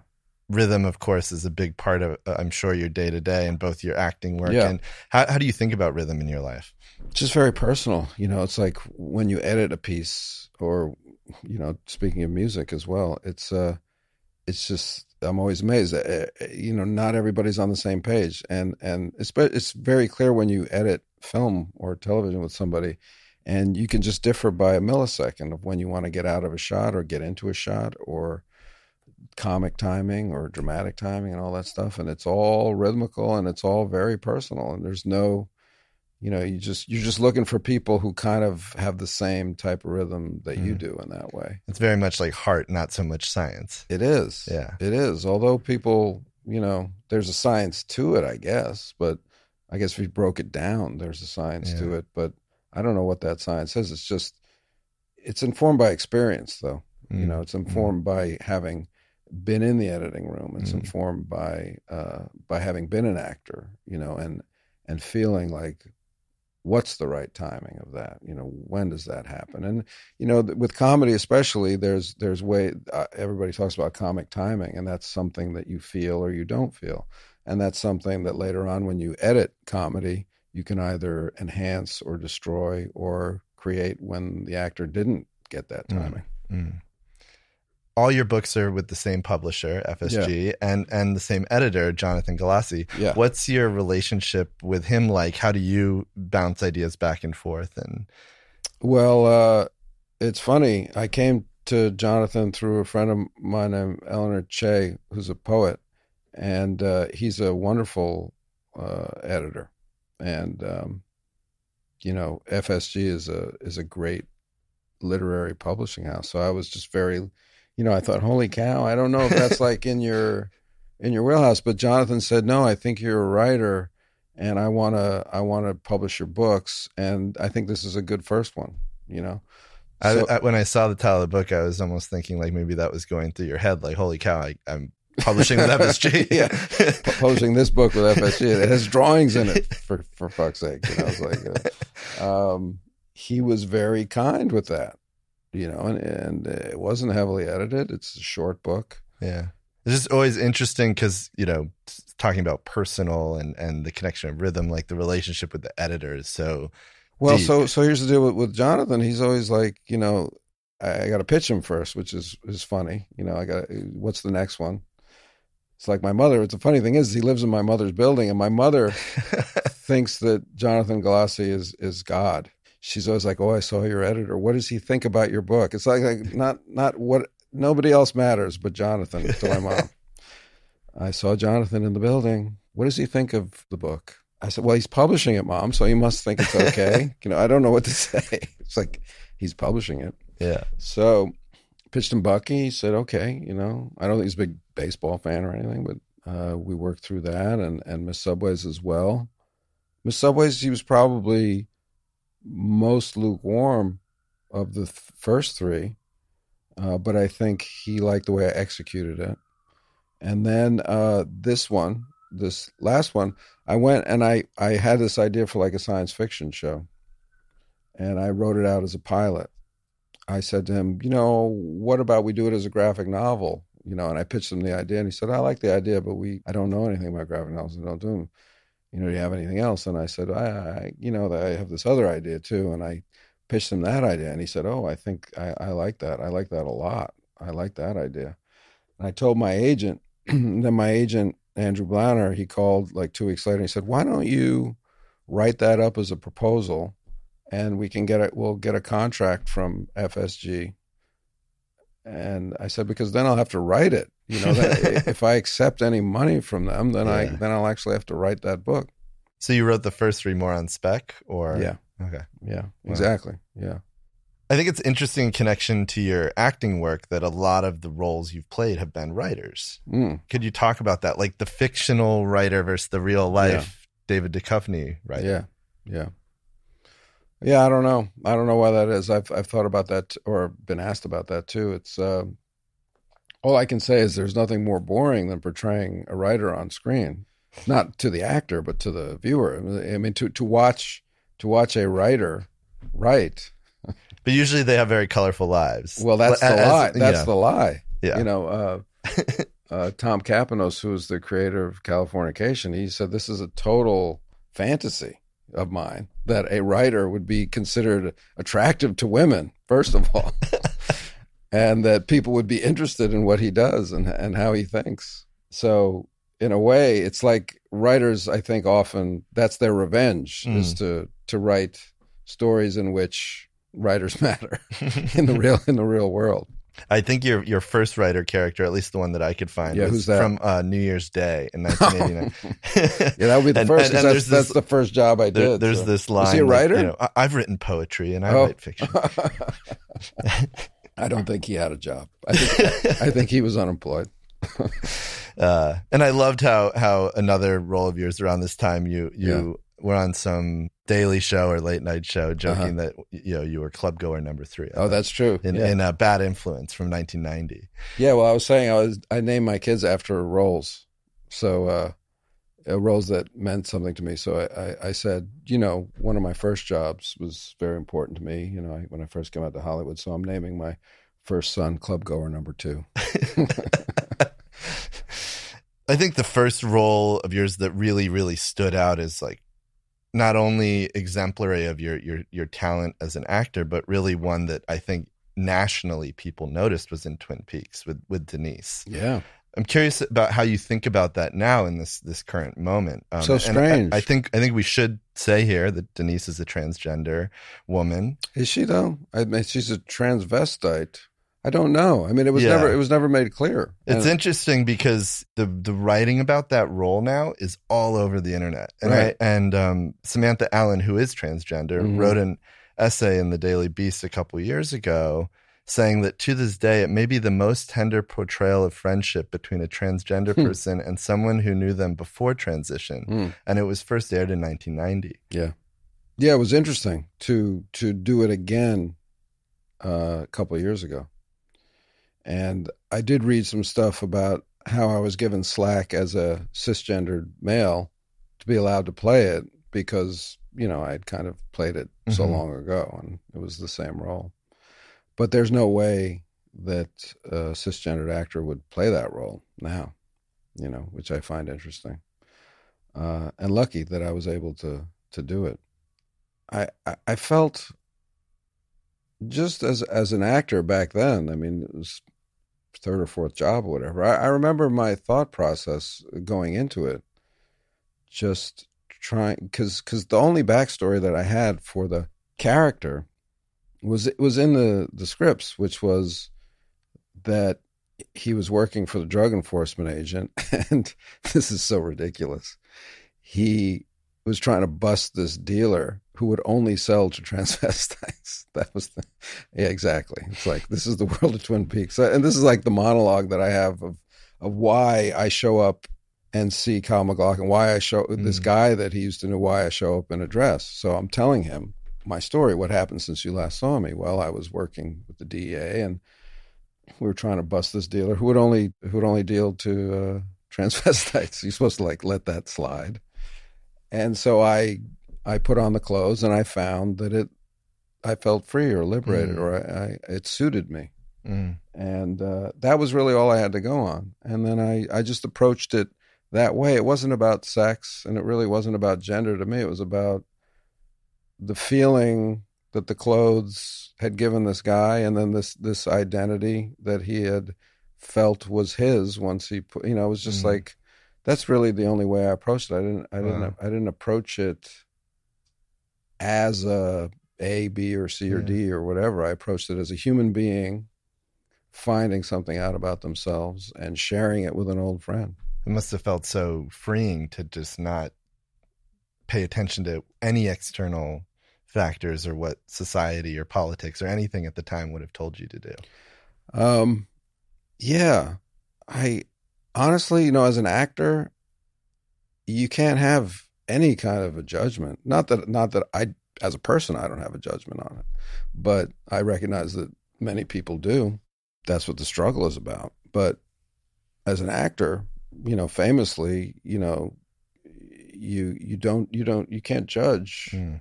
Rhythm, of course, is a big part of uh, I'm sure your day to day and both your acting work. Yeah. And how how do you think about rhythm in your life? just very personal. You know, it's like when you edit a piece, or you know, speaking of music as well, it's uh, it's just I'm always amazed. That, uh, you know, not everybody's on the same page, and and it's but it's very clear when you edit film or television with somebody, and you can just differ by a millisecond of when you want to get out of a shot or get into a shot or comic timing or dramatic timing and all that stuff. And it's all rhythmical and it's all very personal. And there's no you know you just you're just looking for people who kind of have the same type of rhythm that you Mhm. do in that way. It's very much like heart, not so much science. it is. Yeah. it is. Although people you know there's a science to it i guess. But i guess if you broke it down there's a science to it. But i don't know what that science is it's just it's informed by experience though. You Mm. know it's informed by having been in the editing room. It's Mm. informed by uh by having been an actor you know and and feeling like what's the right timing of that? You know when does that happen? And you know th- with comedy especially there's there's way uh, everybody talks about comic timing and that's something that you feel or you don't feel. And that's something that later on when you edit comedy you can either enhance or destroy or create when the actor didn't get that Mm. timing Mm. All your books are with the same publisher, FSG, and and the same editor, Jonathan Galassi. yeah What's your relationship with him like? How do you bounce ideas back and forth? And Well, uh, it's funny. I came to Jonathan through a friend of mine named Eleanor Chai, who's a poet, and uh, he's a wonderful uh, editor. And um, you know, FSG is a is a great literary publishing house. So I was just very, you know, I thought, holy cow! I don't know if that's like in your in your wheelhouse. But Jonathan said, no, I think you're a writer and I want to I want to publish your books, and I think this is a good first one. You know, I, So- I, when I saw the title of the book, I was almost thinking like maybe that was going through your head, like, holy cow, I, I'm publishing with FSG. Yeah. publishing this book with FSG, it has drawings in it for for fuck's sake. You know, it's like uh, um, he was very kind with that. You know, and and it wasn't heavily edited. It's a short book. Yeah. It's just always interesting because, you know, talking about personal and, and the connection of rhythm, like the relationship with the editor is so, Well, Deep. so so here's the deal with, with Jonathan. He's always like, you know, I, I got to pitch him first, which is is funny. You know, I got what's the next one? It's like my mother. It's the funny thing is he lives in my mother's building, and my mother thinks that Jonathan Galassi is is God. She's always like, "Oh, I saw your editor. What does he think about your book?" It's like, like not not what nobody else matters but Jonathan to my mom. I saw Jonathan in the building. What does he think of the book? I said, "Well, he's publishing it, mom, so he must think it's okay." you know, I don't know what to say. It's like he's publishing it. yeah. So pitched him Bucky. He said, okay, you know, I don't think he's a big baseball fan or anything, but uh, we worked through that and, and Miss Subways as well. Miss Subways, he was probably most lukewarm of the th- first three, uh, but I think he liked the way I executed it. And then uh, this one, this last one, I went and I, I had this idea for like a science fiction show. And I wrote it out as a pilot. I said to him, you know, what about we do it as a graphic novel? You know, and I pitched him the idea, and he said, I like the idea, but we, I don't know anything about graphic novels. I don't do them. You know, do you have anything else? And I said, I, I you know, I have this other idea too. And I pitched him that idea, and he said, Oh, I think I, I like that. I like that a lot. I like that idea. And I told my agent. then my agent Andrew Blauner, he called like two weeks later. and He said, Why don't you write that up as a proposal? And we can get it. We'll get a contract from FSG. And I said because then I'll have to write it. You know, that if I accept any money from them, then I then I'll actually have to write that book. So you wrote the first three more on spec or? Yeah, Okay. yeah, exactly. Yeah, I think it's interesting connection to your acting work that a lot of the roles you've played have been writers. Mm. Could you talk about that, like the fictional writer versus the real life David Duchovny writer? Yeah, yeah, yeah. I don't know. I don't know why that is. I've I've thought about that or been asked about that too. It's um, all I can say is there's nothing more boring than portraying a writer on screen, not to the actor but to the viewer. I mean, to to watch to watch a writer write. But usually they have very colorful lives. Well, that's As- the lie. That's yeah. the lie. Yeah. You know, uh, uh, Tom Kapinos, who's the creator of Californication, he said this is a total fantasy of mine that a writer would be considered attractive to women, first of all, and that people would be interested in what he does and and how he thinks. So, in a way, it's like writers. I think often that's their revenge hmm. is to to write stories in which writers matter in the real in the real world. I think your your first writer character, at least the one that I could find, Yeah, was who's that? from uh, New Year's Day in 1989. Yeah, that would be the And- first. and- and that's, there's that's the first job I There- did. there's so. this line. Was he a that, writer? you know, I, I've written poetry and I Oh. write fiction. I don't think he had a job. I think, I think he was unemployed. uh, and I loved how how another role of yours around this time you you were on some daily show or late night show joking that you know you were club goer number three. Uh-huh. Oh, that's true. in yeah. in a bad influence from 1990. yeah. Well, I was saying I was I named my kids after roles, so uh, uh, roles that meant something to me. So I, I, I said, you know, one of my first jobs was very important to me. You know, I, when I first came out to Hollywood, so I'm naming my first son club goer number two. I think the first role of yours that really really stood out is like not only exemplary of your your your talent as an actor, but really one that I think nationally people noticed was in Twin Peaks with with Denise. Yeah. I'm curious about how you think about that now in this this current moment. Um, So and I- strange. I, think I think we should say here that Denise is a transgender woman. Is she though? I mean, she's a transvestite. I don't know. I mean, it was Yeah. never it was never made clear. It's And- interesting because the the writing about that role now is all over the internet, and Right. I, and um, Samantha Allen, who is transgender, Mhm. wrote an essay in the Daily Beast a couple years ago saying that to this day it may be the most tender portrayal of friendship between a transgender Hmm. person and someone who knew them before transition, Hmm. and it was first aired in 1990. Yeah, yeah, it was interesting to to do it again uh, a couple of years ago, and I did read some stuff about how I was given slack as a cisgendered male to be allowed to play it because you know I had kind of played it so Mhm. long ago and it was the same role, but there's no way that a cisgendered actor would play that role now, you know, which I find interesting, uh, and lucky that I was able to to do it. I, I I felt just as as an actor back then. I mean, it was third or fourth job or whatever. I, I remember my thought process going into it, just trying because because the only backstory that I had for the character was it was in the the scripts, which was that he was working for the drug enforcement agent, and this is so ridiculous. He was trying to bust this dealer who would only sell to transvestites. That was the, yeah, exactly. It's like this is the world of Twin Peaks, and this is like the monologue that I have of of why I show up and see Kyle MacLachlan, why I show this Mm. guy that he used to know why I show up in a dress. So I'm telling him my story, what happened since you last saw me. Well, I was working with the DEA and we were trying to bust this dealer who would only who would only deal to uh, transvestites. You're supposed to like let that slide. And so I I put on the clothes and I found that it I felt free or liberated Mm. or I, I it suited me. Mm. And uh, that was really all I had to go on. And then I, I just approached it that way. It wasn't about sex and it really wasn't about gender to me. It was about the feeling that the clothes had given this guy and then this this identity that he had felt was his once he put you know, it was just Mm. like that's really the only way I approached it. I didn't I didn't Wow. I didn't approach it as a A, B, or C, or Yeah. D, or whatever. I approached it as a human being finding something out about themselves and sharing it with an old friend. It must have felt so freeing to just not pay attention to any external factors or what society or politics or anything at the time would have told you to do? Um, yeah, I honestly, you know, as an actor, you can't have any kind of a judgment. Not that, not that I, as a person, I don't have a judgment on it, but I recognize that many people do. That's what the struggle is about. But as an actor, you know, famously, you know, you you don't you don't you can't judge. Mm.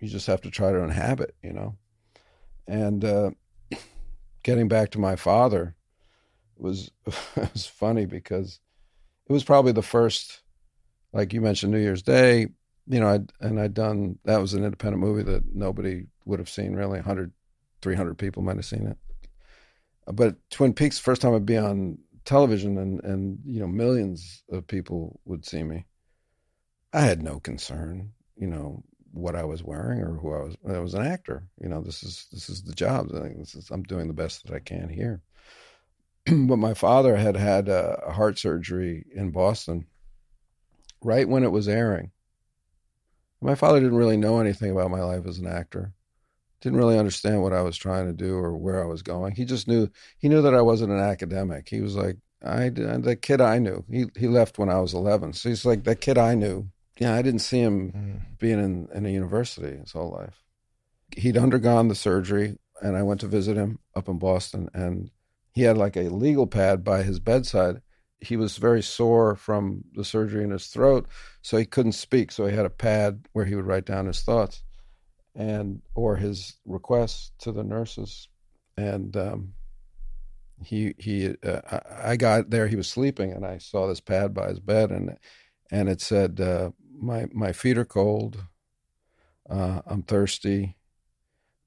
You just have to try to inhabit, you know. And uh, getting back to my father was was funny because it was probably the first, like you mentioned, New Year's Day. You know, I'd, and I'd done that was an independent movie that nobody would have seen really. 100, 300 people might have seen it. But Twin Peaks, first time I'd be on television and and you know millions of people would see me i had no concern you know what i was wearing or who i was i was an actor you know this is this is the job this is, i'm doing the best that i can here but my father had had a heart surgery in boston right when it was airing my father didn't really know anything about my life as an actor didn't really understand what I was trying to do or where I was going. He just knew he knew that I wasn't an academic. He was like, I the kid I knew. He he left when I was eleven, so he's like that kid I knew. Yeah, I didn't see him mm. being in in a university his whole life. He'd undergone the surgery, and I went to visit him up in Boston, and he had like a legal pad by his bedside. He was very sore from the surgery in his throat, so he couldn't speak. So he had a pad where he would write down his thoughts and or his requests to the nurses. And um, he he uh, I got there. He was sleeping, and I saw this pad by his bed, and and it said, uh, "My my feet are cold. Uh, I'm thirsty."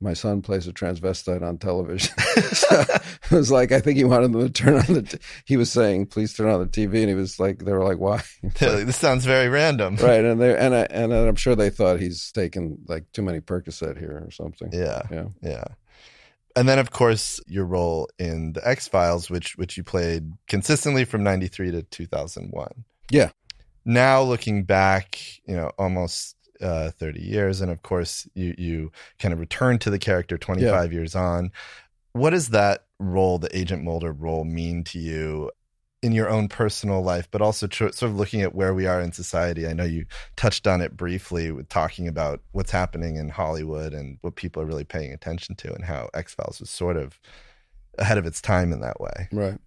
My son plays a transvestite on television. so it was like I think he wanted them to turn on the. T- he was saying, "Please turn on the TV," and he was like, "They were like, why?" this sounds very random, right? And they and I and I'm sure they thought he's taken like too many Percocet here or something. Yeah, yeah, yeah and then of course your role in the X Files, which which you played consistently from '93 to 2001. Yeah. Now looking back, you know, almost uh, 30 years, and of course you you kind of return to the character 25 yeah. years on. What does that role, the Agent Mulder role, mean to you in your own personal life, but also tr- sort of looking at where we are in society. I know you touched on it briefly with talking about what's happening in Hollywood and what people are really paying attention to, and how X Files was sort of ahead of its time in that way. Right.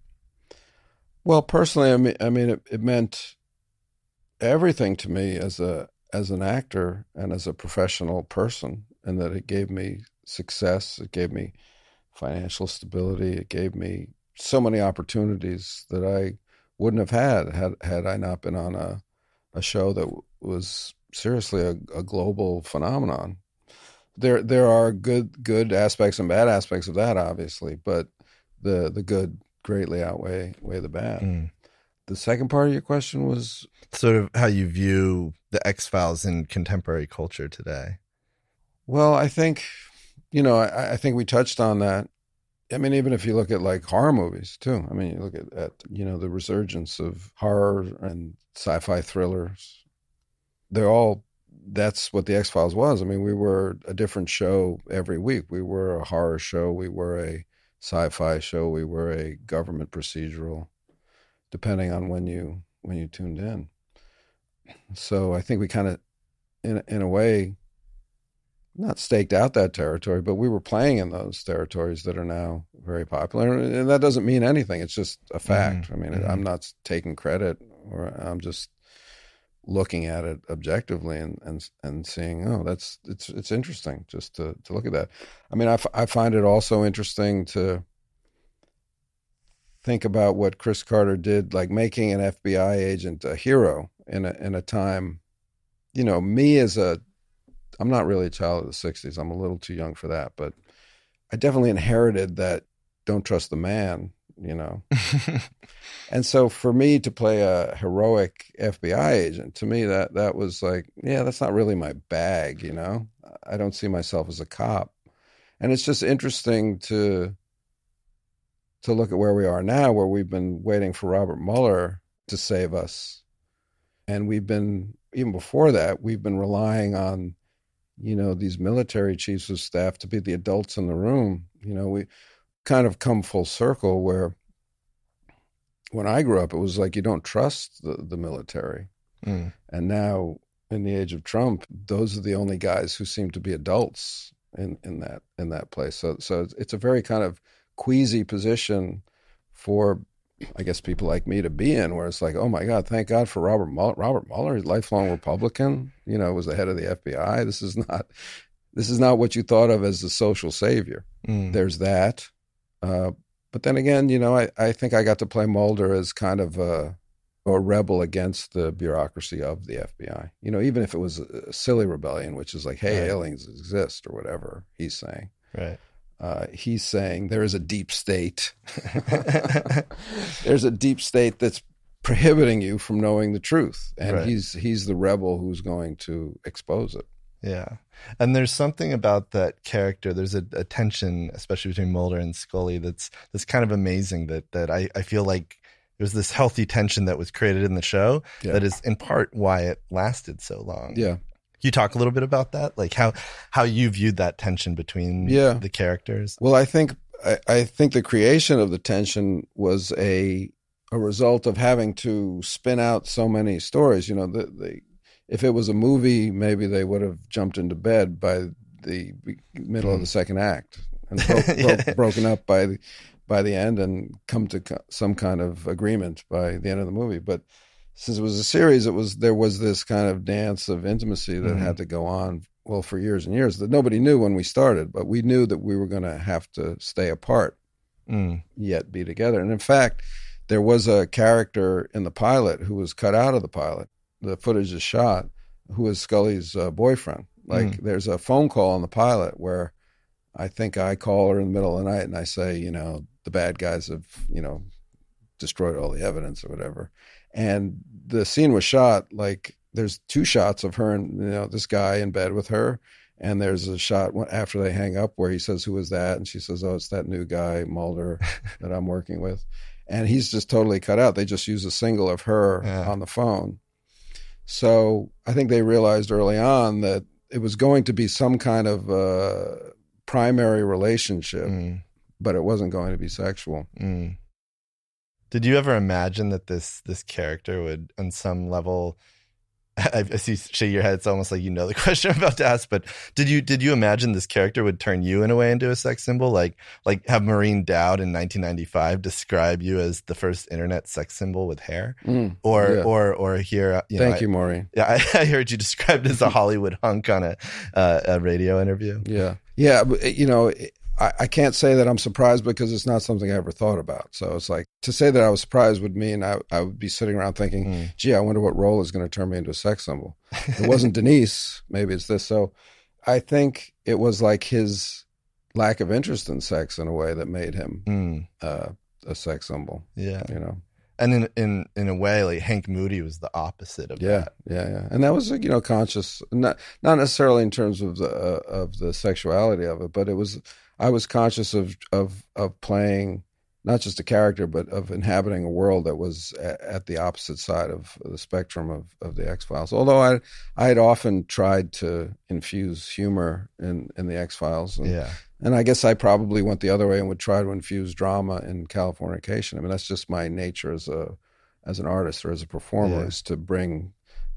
Well, personally, I mean, I mean, it, it meant everything to me as a as an actor and as a professional person, and that it gave me success. It gave me financial stability. It gave me so many opportunities that I wouldn't have had had had I not been on a a show that was seriously a, a global phenomenon. There there are good good aspects and bad aspects of that, obviously, but the the good greatly outweigh weigh the bad. Mm. The second part of your question was sort of how you view the X Files in contemporary culture today. Well, I think, you know, I, I think we touched on that. I mean, even if you look at like horror movies too. I mean, you look at, at you know the resurgence of horror and sci-fi thrillers. They're all. That's what the X Files was. I mean, we were a different show every week. We were a horror show. We were a sci-fi show. We were a government procedural, depending on when you when you tuned in. So I think we kind of, in in a way, not staked out that territory, but we were playing in those territories that are now very popular. And that doesn't mean anything. It's just a fact. Mm-hmm. I mean, mm-hmm. I'm not taking credit or I'm just looking at it objectively and, and, and seeing, oh, that's, it's, it's interesting just to, to look at that. I mean, I, f- I find it also interesting to think about what Chris Carter did, like making an FBI agent a hero in a, in a time, you know, me as a I'm not really a child of the 60s. I'm a little too young for that, but I definitely inherited that don't trust the man, you know. and so for me to play a heroic FBI agent, to me that that was like, yeah, that's not really my bag, you know. I don't see myself as a cop. And it's just interesting to to look at where we are now where we've been waiting for Robert Mueller to save us. And we've been even before that, we've been relying on you know, these military chiefs of staff to be the adults in the room. You know, we kind of come full circle where when I grew up, it was like you don't trust the, the military. Mm. And now, in the age of Trump, those are the only guys who seem to be adults in, in that in that place. So, so it's a very kind of queasy position for, I guess, people like me to be in, where it's like, oh my God, thank God for Robert Mueller. Robert Mueller, lifelong Republican. You know, was the head of the FBI. This is not, this is not what you thought of as the social savior. Mm. There's that. Uh, but then again, you know, I, I think I got to play Mulder as kind of a, a rebel against the bureaucracy of the FBI. You know, even if it was a silly rebellion, which is like, hey, Right. aliens exist or whatever he's saying. Right. Uh, he's saying there is a deep state. There's a deep state that's prohibiting you from knowing the truth, and Right. he's he's the rebel who's going to expose it. Yeah. And there's something about that character. There's a, a tension, especially between Mulder and Scully, that's that's kind of amazing that that I, I feel like there's this healthy tension that was created in the show Yeah. that is in part why it lasted so long. Yeah, you talk a little bit about that? Like how how you viewed that tension between Yeah. the characters? Well, I think I, I think the creation of the tension was a a result of having to spin out so many stories. You know, the, the if it was a movie, maybe they would have jumped into bed by the middle of the hmm. second act and broke, Yeah. broke, broken up by the by the end and come to co- some kind of agreement by the end of the movie. But since it was a series, it was there was this kind of dance of intimacy that Mhm. had to go on well for years and years that nobody knew when we started, but we knew that we were going to have to stay apart Mm. yet be together. And in fact, there was a character in the pilot who was cut out of the pilot. The footage is shot, who is Scully's uh, boyfriend. Like, there's a phone call on the pilot where I think I call her in the middle of the night and I say, you know, the bad guys have, you know, destroyed all the evidence or whatever. And the scene was shot like there's two shots of her and you know this guy in bed with her, and there's a shot after they hang up where he says, "Who is that?" and she says, "Oh, it's that new guy Mulder that I'm working with," and he's just totally cut out. They just use a single of her Yeah. on the phone. So I think they realized early on that it was going to be some kind of uh, primary relationship, Mm. but it wasn't going to be sexual. Mm. Did you ever imagine that this this character would, on some level, I, I see shake your head. It's almost like you know the question I'm about to ask. But did you did you imagine this character would turn you in a way into a sex symbol? Like like have Maureen Dowd in 1995 describe you as the first internet sex symbol with hair, Mm, or yeah. or or here? You know, Thank I- you, Maureen. Yeah, I, I heard you described as a Hollywood hunk on a uh, a radio interview. Yeah, yeah. But, you know, I, I can't say that I'm surprised because it's not something I ever thought about. So it's like to say that I was surprised would mean I, I would be sitting around thinking, Mm. "Gee, I wonder what role is going to turn me into a sex symbol." It wasn't Denise. Maybe it's this. So I think it was like his lack of interest in sex in a way that made him Mm, uh, a sex symbol. yeah, You know. and in in in a way, like Hank Moody was the opposite of Yeah, that. yeah, yeah, and that was like you know conscious, not not necessarily in terms of the uh, of the sexuality of it, but it was I was conscious of of of playing not just a character, but of inhabiting a world that was a, at the opposite side of the spectrum of of the X Files. Although I I had often tried to infuse humor in in the X Files, and, Yeah. and I guess I probably went the other way and would try to infuse drama in Californication. I mean, that's just my nature as a as an artist or as a performer Yeah. is to bring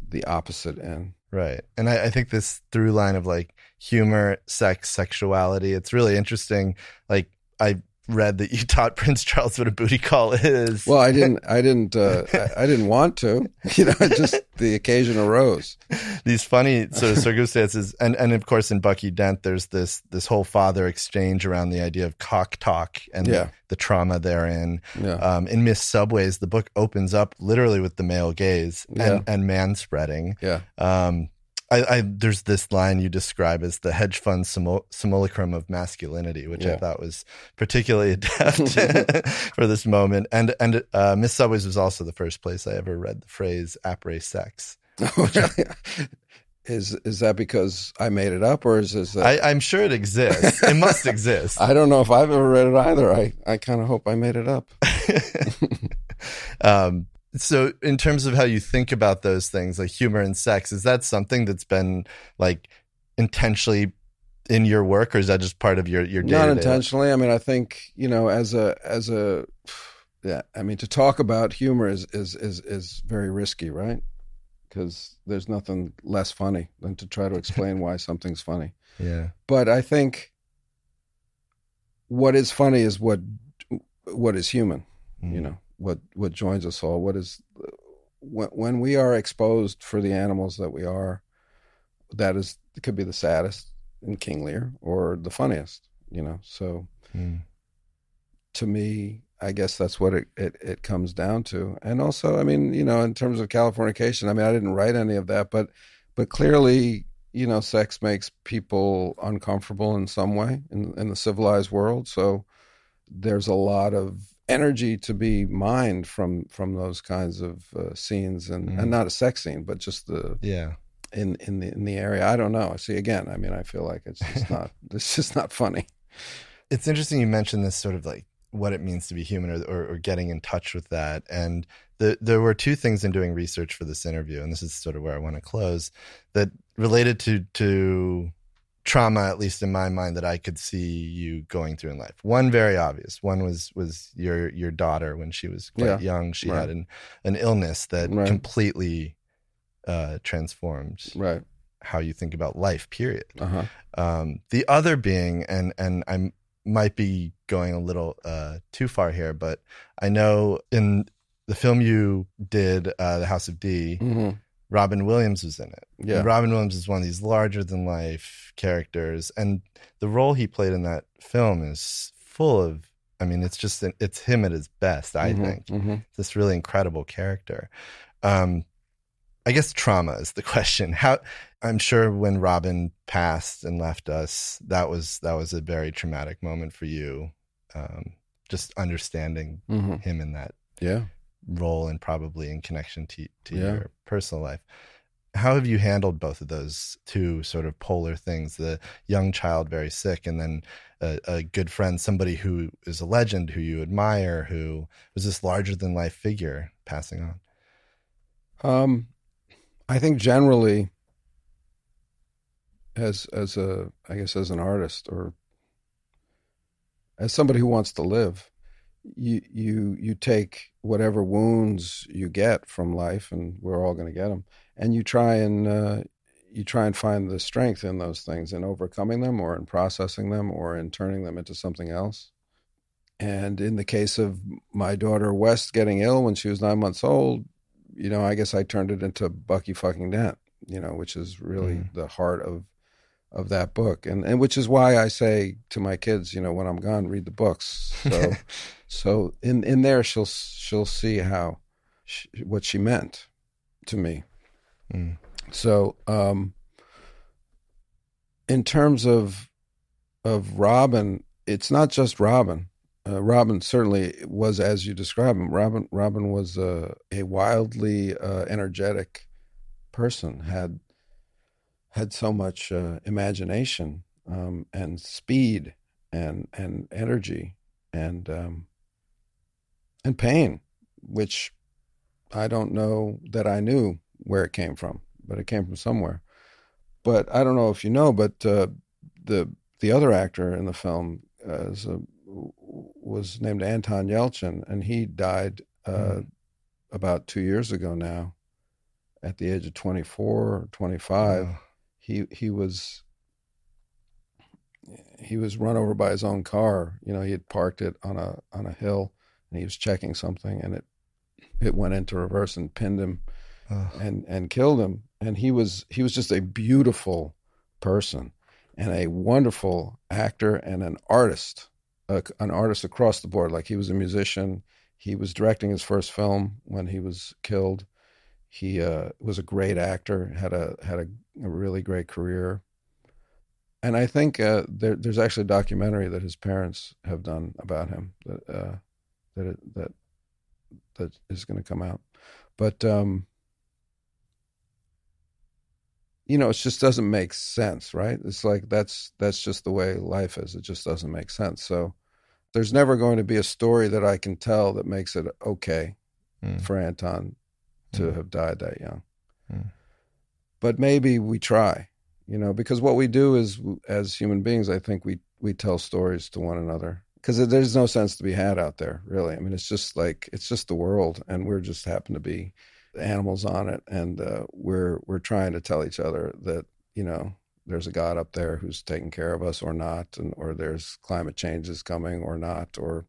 the opposite in. Right. And I, I think this through line of like humor, sex, sexuality, it's really interesting. Like I read that you taught Prince Charles what a booty call is. Well, I didn't, I didn't, uh, I, I didn't want to. You know, just the occasion arose. These funny sort of circumstances. And and of course in Bucky Dent there's this this whole father exchange around the idea of cock talk and Yeah. the, the trauma therein. Yeah, Um, in Miss Subways, the book opens up literally with the male gaze and, Yeah. and man spreading. yeah, Um, I, I there's this line you describe as the hedge fund simul- simulacrum of masculinity, which I thought was particularly adept for this moment. And and uh, Miss Subways was also the first place I ever read the phrase "après sex." is is that because I made it up, or is is that? I, I'm sure it exists. It must exist. I don't know if I've ever read it either. I, I kind of hope I made it up. um, so, in terms of how you think about those things, like humor and sex, is that something that's been like intentionally in your work, or is that just part of your your day? Not intentionally. I mean, I think you know, as a as a yeah. I mean, to talk about humor is is is is very risky, right? Because there's nothing less funny than to try to explain why something's funny. Yeah. But I think what is funny is what what is human. Mm. You know what what joins us all. What is when when we are exposed for the animals that we are. That is could be the saddest in King Lear or the funniest. You know, so Mm. to me, I guess that's what it, it, it comes down to. And also, I mean, you know, in terms of Californication, I mean, I didn't write any of that, but but clearly, you know, sex makes people uncomfortable in some way in, in the civilized world. So there's a lot of energy to be mined from from those kinds of uh, scenes, and, Mm. and not a sex scene, but just the Yeah. in in the in the area. I don't know. See, again, I mean, I feel like it's just not it's just not funny. It's interesting you mentioned this sort of like what it means to be human or, or, or getting in touch with that. And the, there were two things in doing research for this interview, and this is sort of where I want to close, that related to to trauma, at least in my mind, that I could see you going through in life. One very obvious. One was was your your daughter when she was quite Yeah. young. She Right. had an an illness that Right. completely uh, transformed Right. how you think about life. Period. Uh huh. Um, the other being, and and I might be going a little uh, too far here, but I know in the film you did, uh, The House of D, hmm Robin Williams was in it. Yeah. And Robin Williams is one of these larger than life characters, and the role he played in that film is full of. I mean, it's just it's him at his best. I Mhm, think mhm. this really incredible character. Um, I guess trauma is the question. How I'm sure when Robin passed and left us, that was that was a very traumatic moment for you. Um, just understanding Mhm. him in that Yeah. Role and probably in connection to to Yeah. your personal life. How have you handled both of those two sort of polar things? The young child very sick, and then a, a good friend, somebody who is a legend, who you admire, who was this larger than life figure passing on. Um, I think generally, as as a I guess as an artist or as somebody who wants to live, you you you take whatever wounds you get from life, and we're all going to get them, and you try and uh, you try and find the strength in those things, in overcoming them, or in processing them, or in turning them into something else. And in the case of my daughter West getting ill when she was nine months old, you know, I guess I turned it into Bucky fucking Dent, you know, which is really Mhm. the heart of of that book, and and which is why I say to my kids, you know, when I'm gone, read the books. So so in in there, she'll she'll see how she, what she meant to me. Mm. So um, in terms of of Robin, it's not just Robin. Uh, Robin certainly was as you describe him. Robin Robin was a, a wildly uh, energetic person. had had so much uh, imagination um, and speed and and energy and um, and pain, which I don't know that I knew where it came from, but it came from somewhere. But I don't know if you know, but uh, the the other actor in the film uh, a, was named Anton Yelchin, and he died uh, Mhm. about two years ago now, at the age of 24 or 25 Wow. He he was he was run over by his own car. You know, he had parked it on a on a hill and he was checking something and it it went into reverse and pinned him Ugh. and and killed him. And he was he was just a beautiful person and a wonderful actor and an artist, a, an artist across the board. Like he was a musician. He was directing his first film when he was killed. He uh, was a great actor. had a had a, a really great career. And I think uh, there, there's actually a documentary that his parents have done about him that uh, that it, that that is going to come out. But um, you know, it just doesn't make sense, right? It's like that's that's just the way life is. It just doesn't make sense. So there's never going to be a story that I can tell that makes it okay Mm. for Anton to Mm. have died that young. Mm. But maybe we try. you know, because what we do is as human beings, I think we we tell stories to one another because there's no sense to be had out there, really. I mean, it's just like it's just the world, and we're just happen to be animals on it, and uh, we're we're trying to tell each other that you know there's a God up there who's taking care of us or not, and or there's climate change is coming or not, or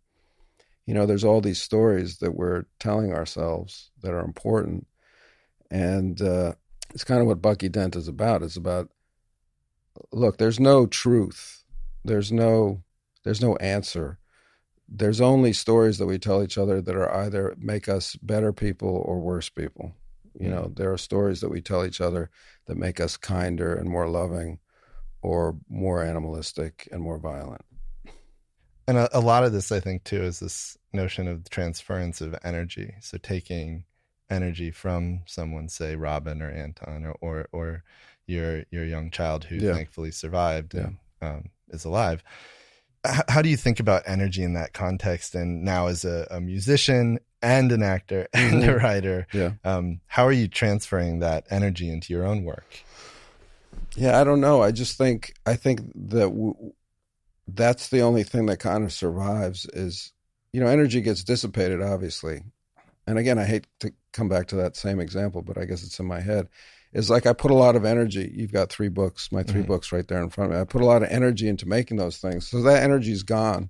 you know, there's all these stories that we're telling ourselves that are important, and uh, it's kind of what Bucky Dent is about. It's about look, there's no truth, there's no there's no answer. There's only stories that we tell each other that are either make us better people or worse people. You know, there are stories that we tell each other that make us kinder and more loving or more animalistic and more violent. And a, a, lot of this, I think, too, is this notion of the transference of energy. So taking energy from someone, say Robin or Anton, or or, or your your young child who yeah. thankfully survived and um, is alive. H- how do you think about energy in that context? And now, as a, a musician and an actor and a mm-hmm. writer, yeah. um, how are you transferring that energy into your own work? Yeah, I don't know. I just think I think that w- that's the only thing that kind of survives is you know energy gets dissipated obviously. And again i hate to come back to that same example but i guess it's in my head. Is like i put a lot of energy you've got three books my 3 mm-hmm. books right there in front of me. I put a lot of energy into making those things so that energy is gone.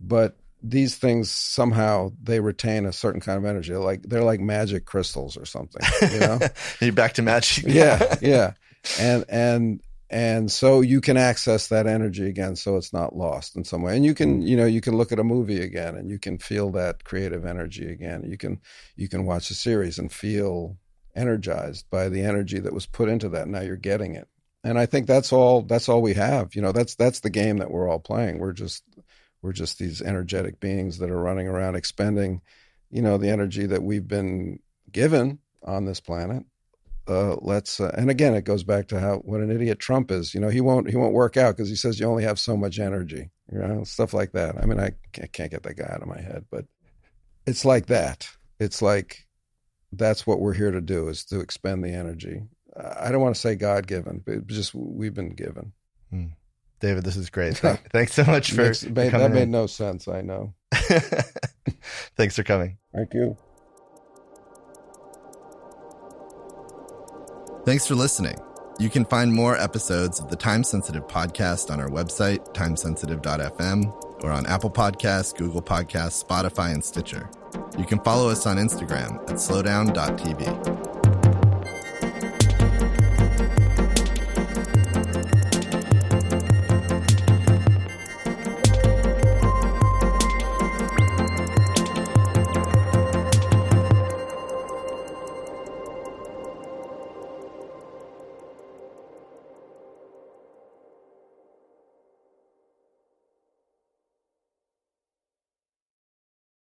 But these things somehow they retain a certain kind of energy like they're like magic crystals or something you know? You're back to magic. Yeah yeah. And and and so you can access that energy again so it's not lost in some way. And you can mm. you know you can look at a movie again and you can feel that creative energy again. You can you can watch a series and feel energized by the energy that was put into that now you're getting it. And i think that's all that's all we have. You know that's that's the game that we're all playing. We're just we're just these energetic beings that are running around expending you know the energy that we've been given on this planet uh, let's uh, and again it goes back to how what an idiot Trump is. You know, he won't he won't work out because he says you only have so much energy. You know, stuff like that. I mean, I can't, can't get that guy out of my head, but it's like that. It's like that's what we're here to do is to expend the energy. I don't want to say God given, but just we've been given. Hmm. David, this is great. Thanks so much for, Makes, made, that made no sense. I know. Thanks for coming. Thank you. Thanks for listening. You can find more episodes of the Time Sensitive podcast on our website, timesensitive.fm, or on Apple Podcasts, Google Podcasts, Spotify, and Stitcher. You can follow us on Instagram at slowdown.tv.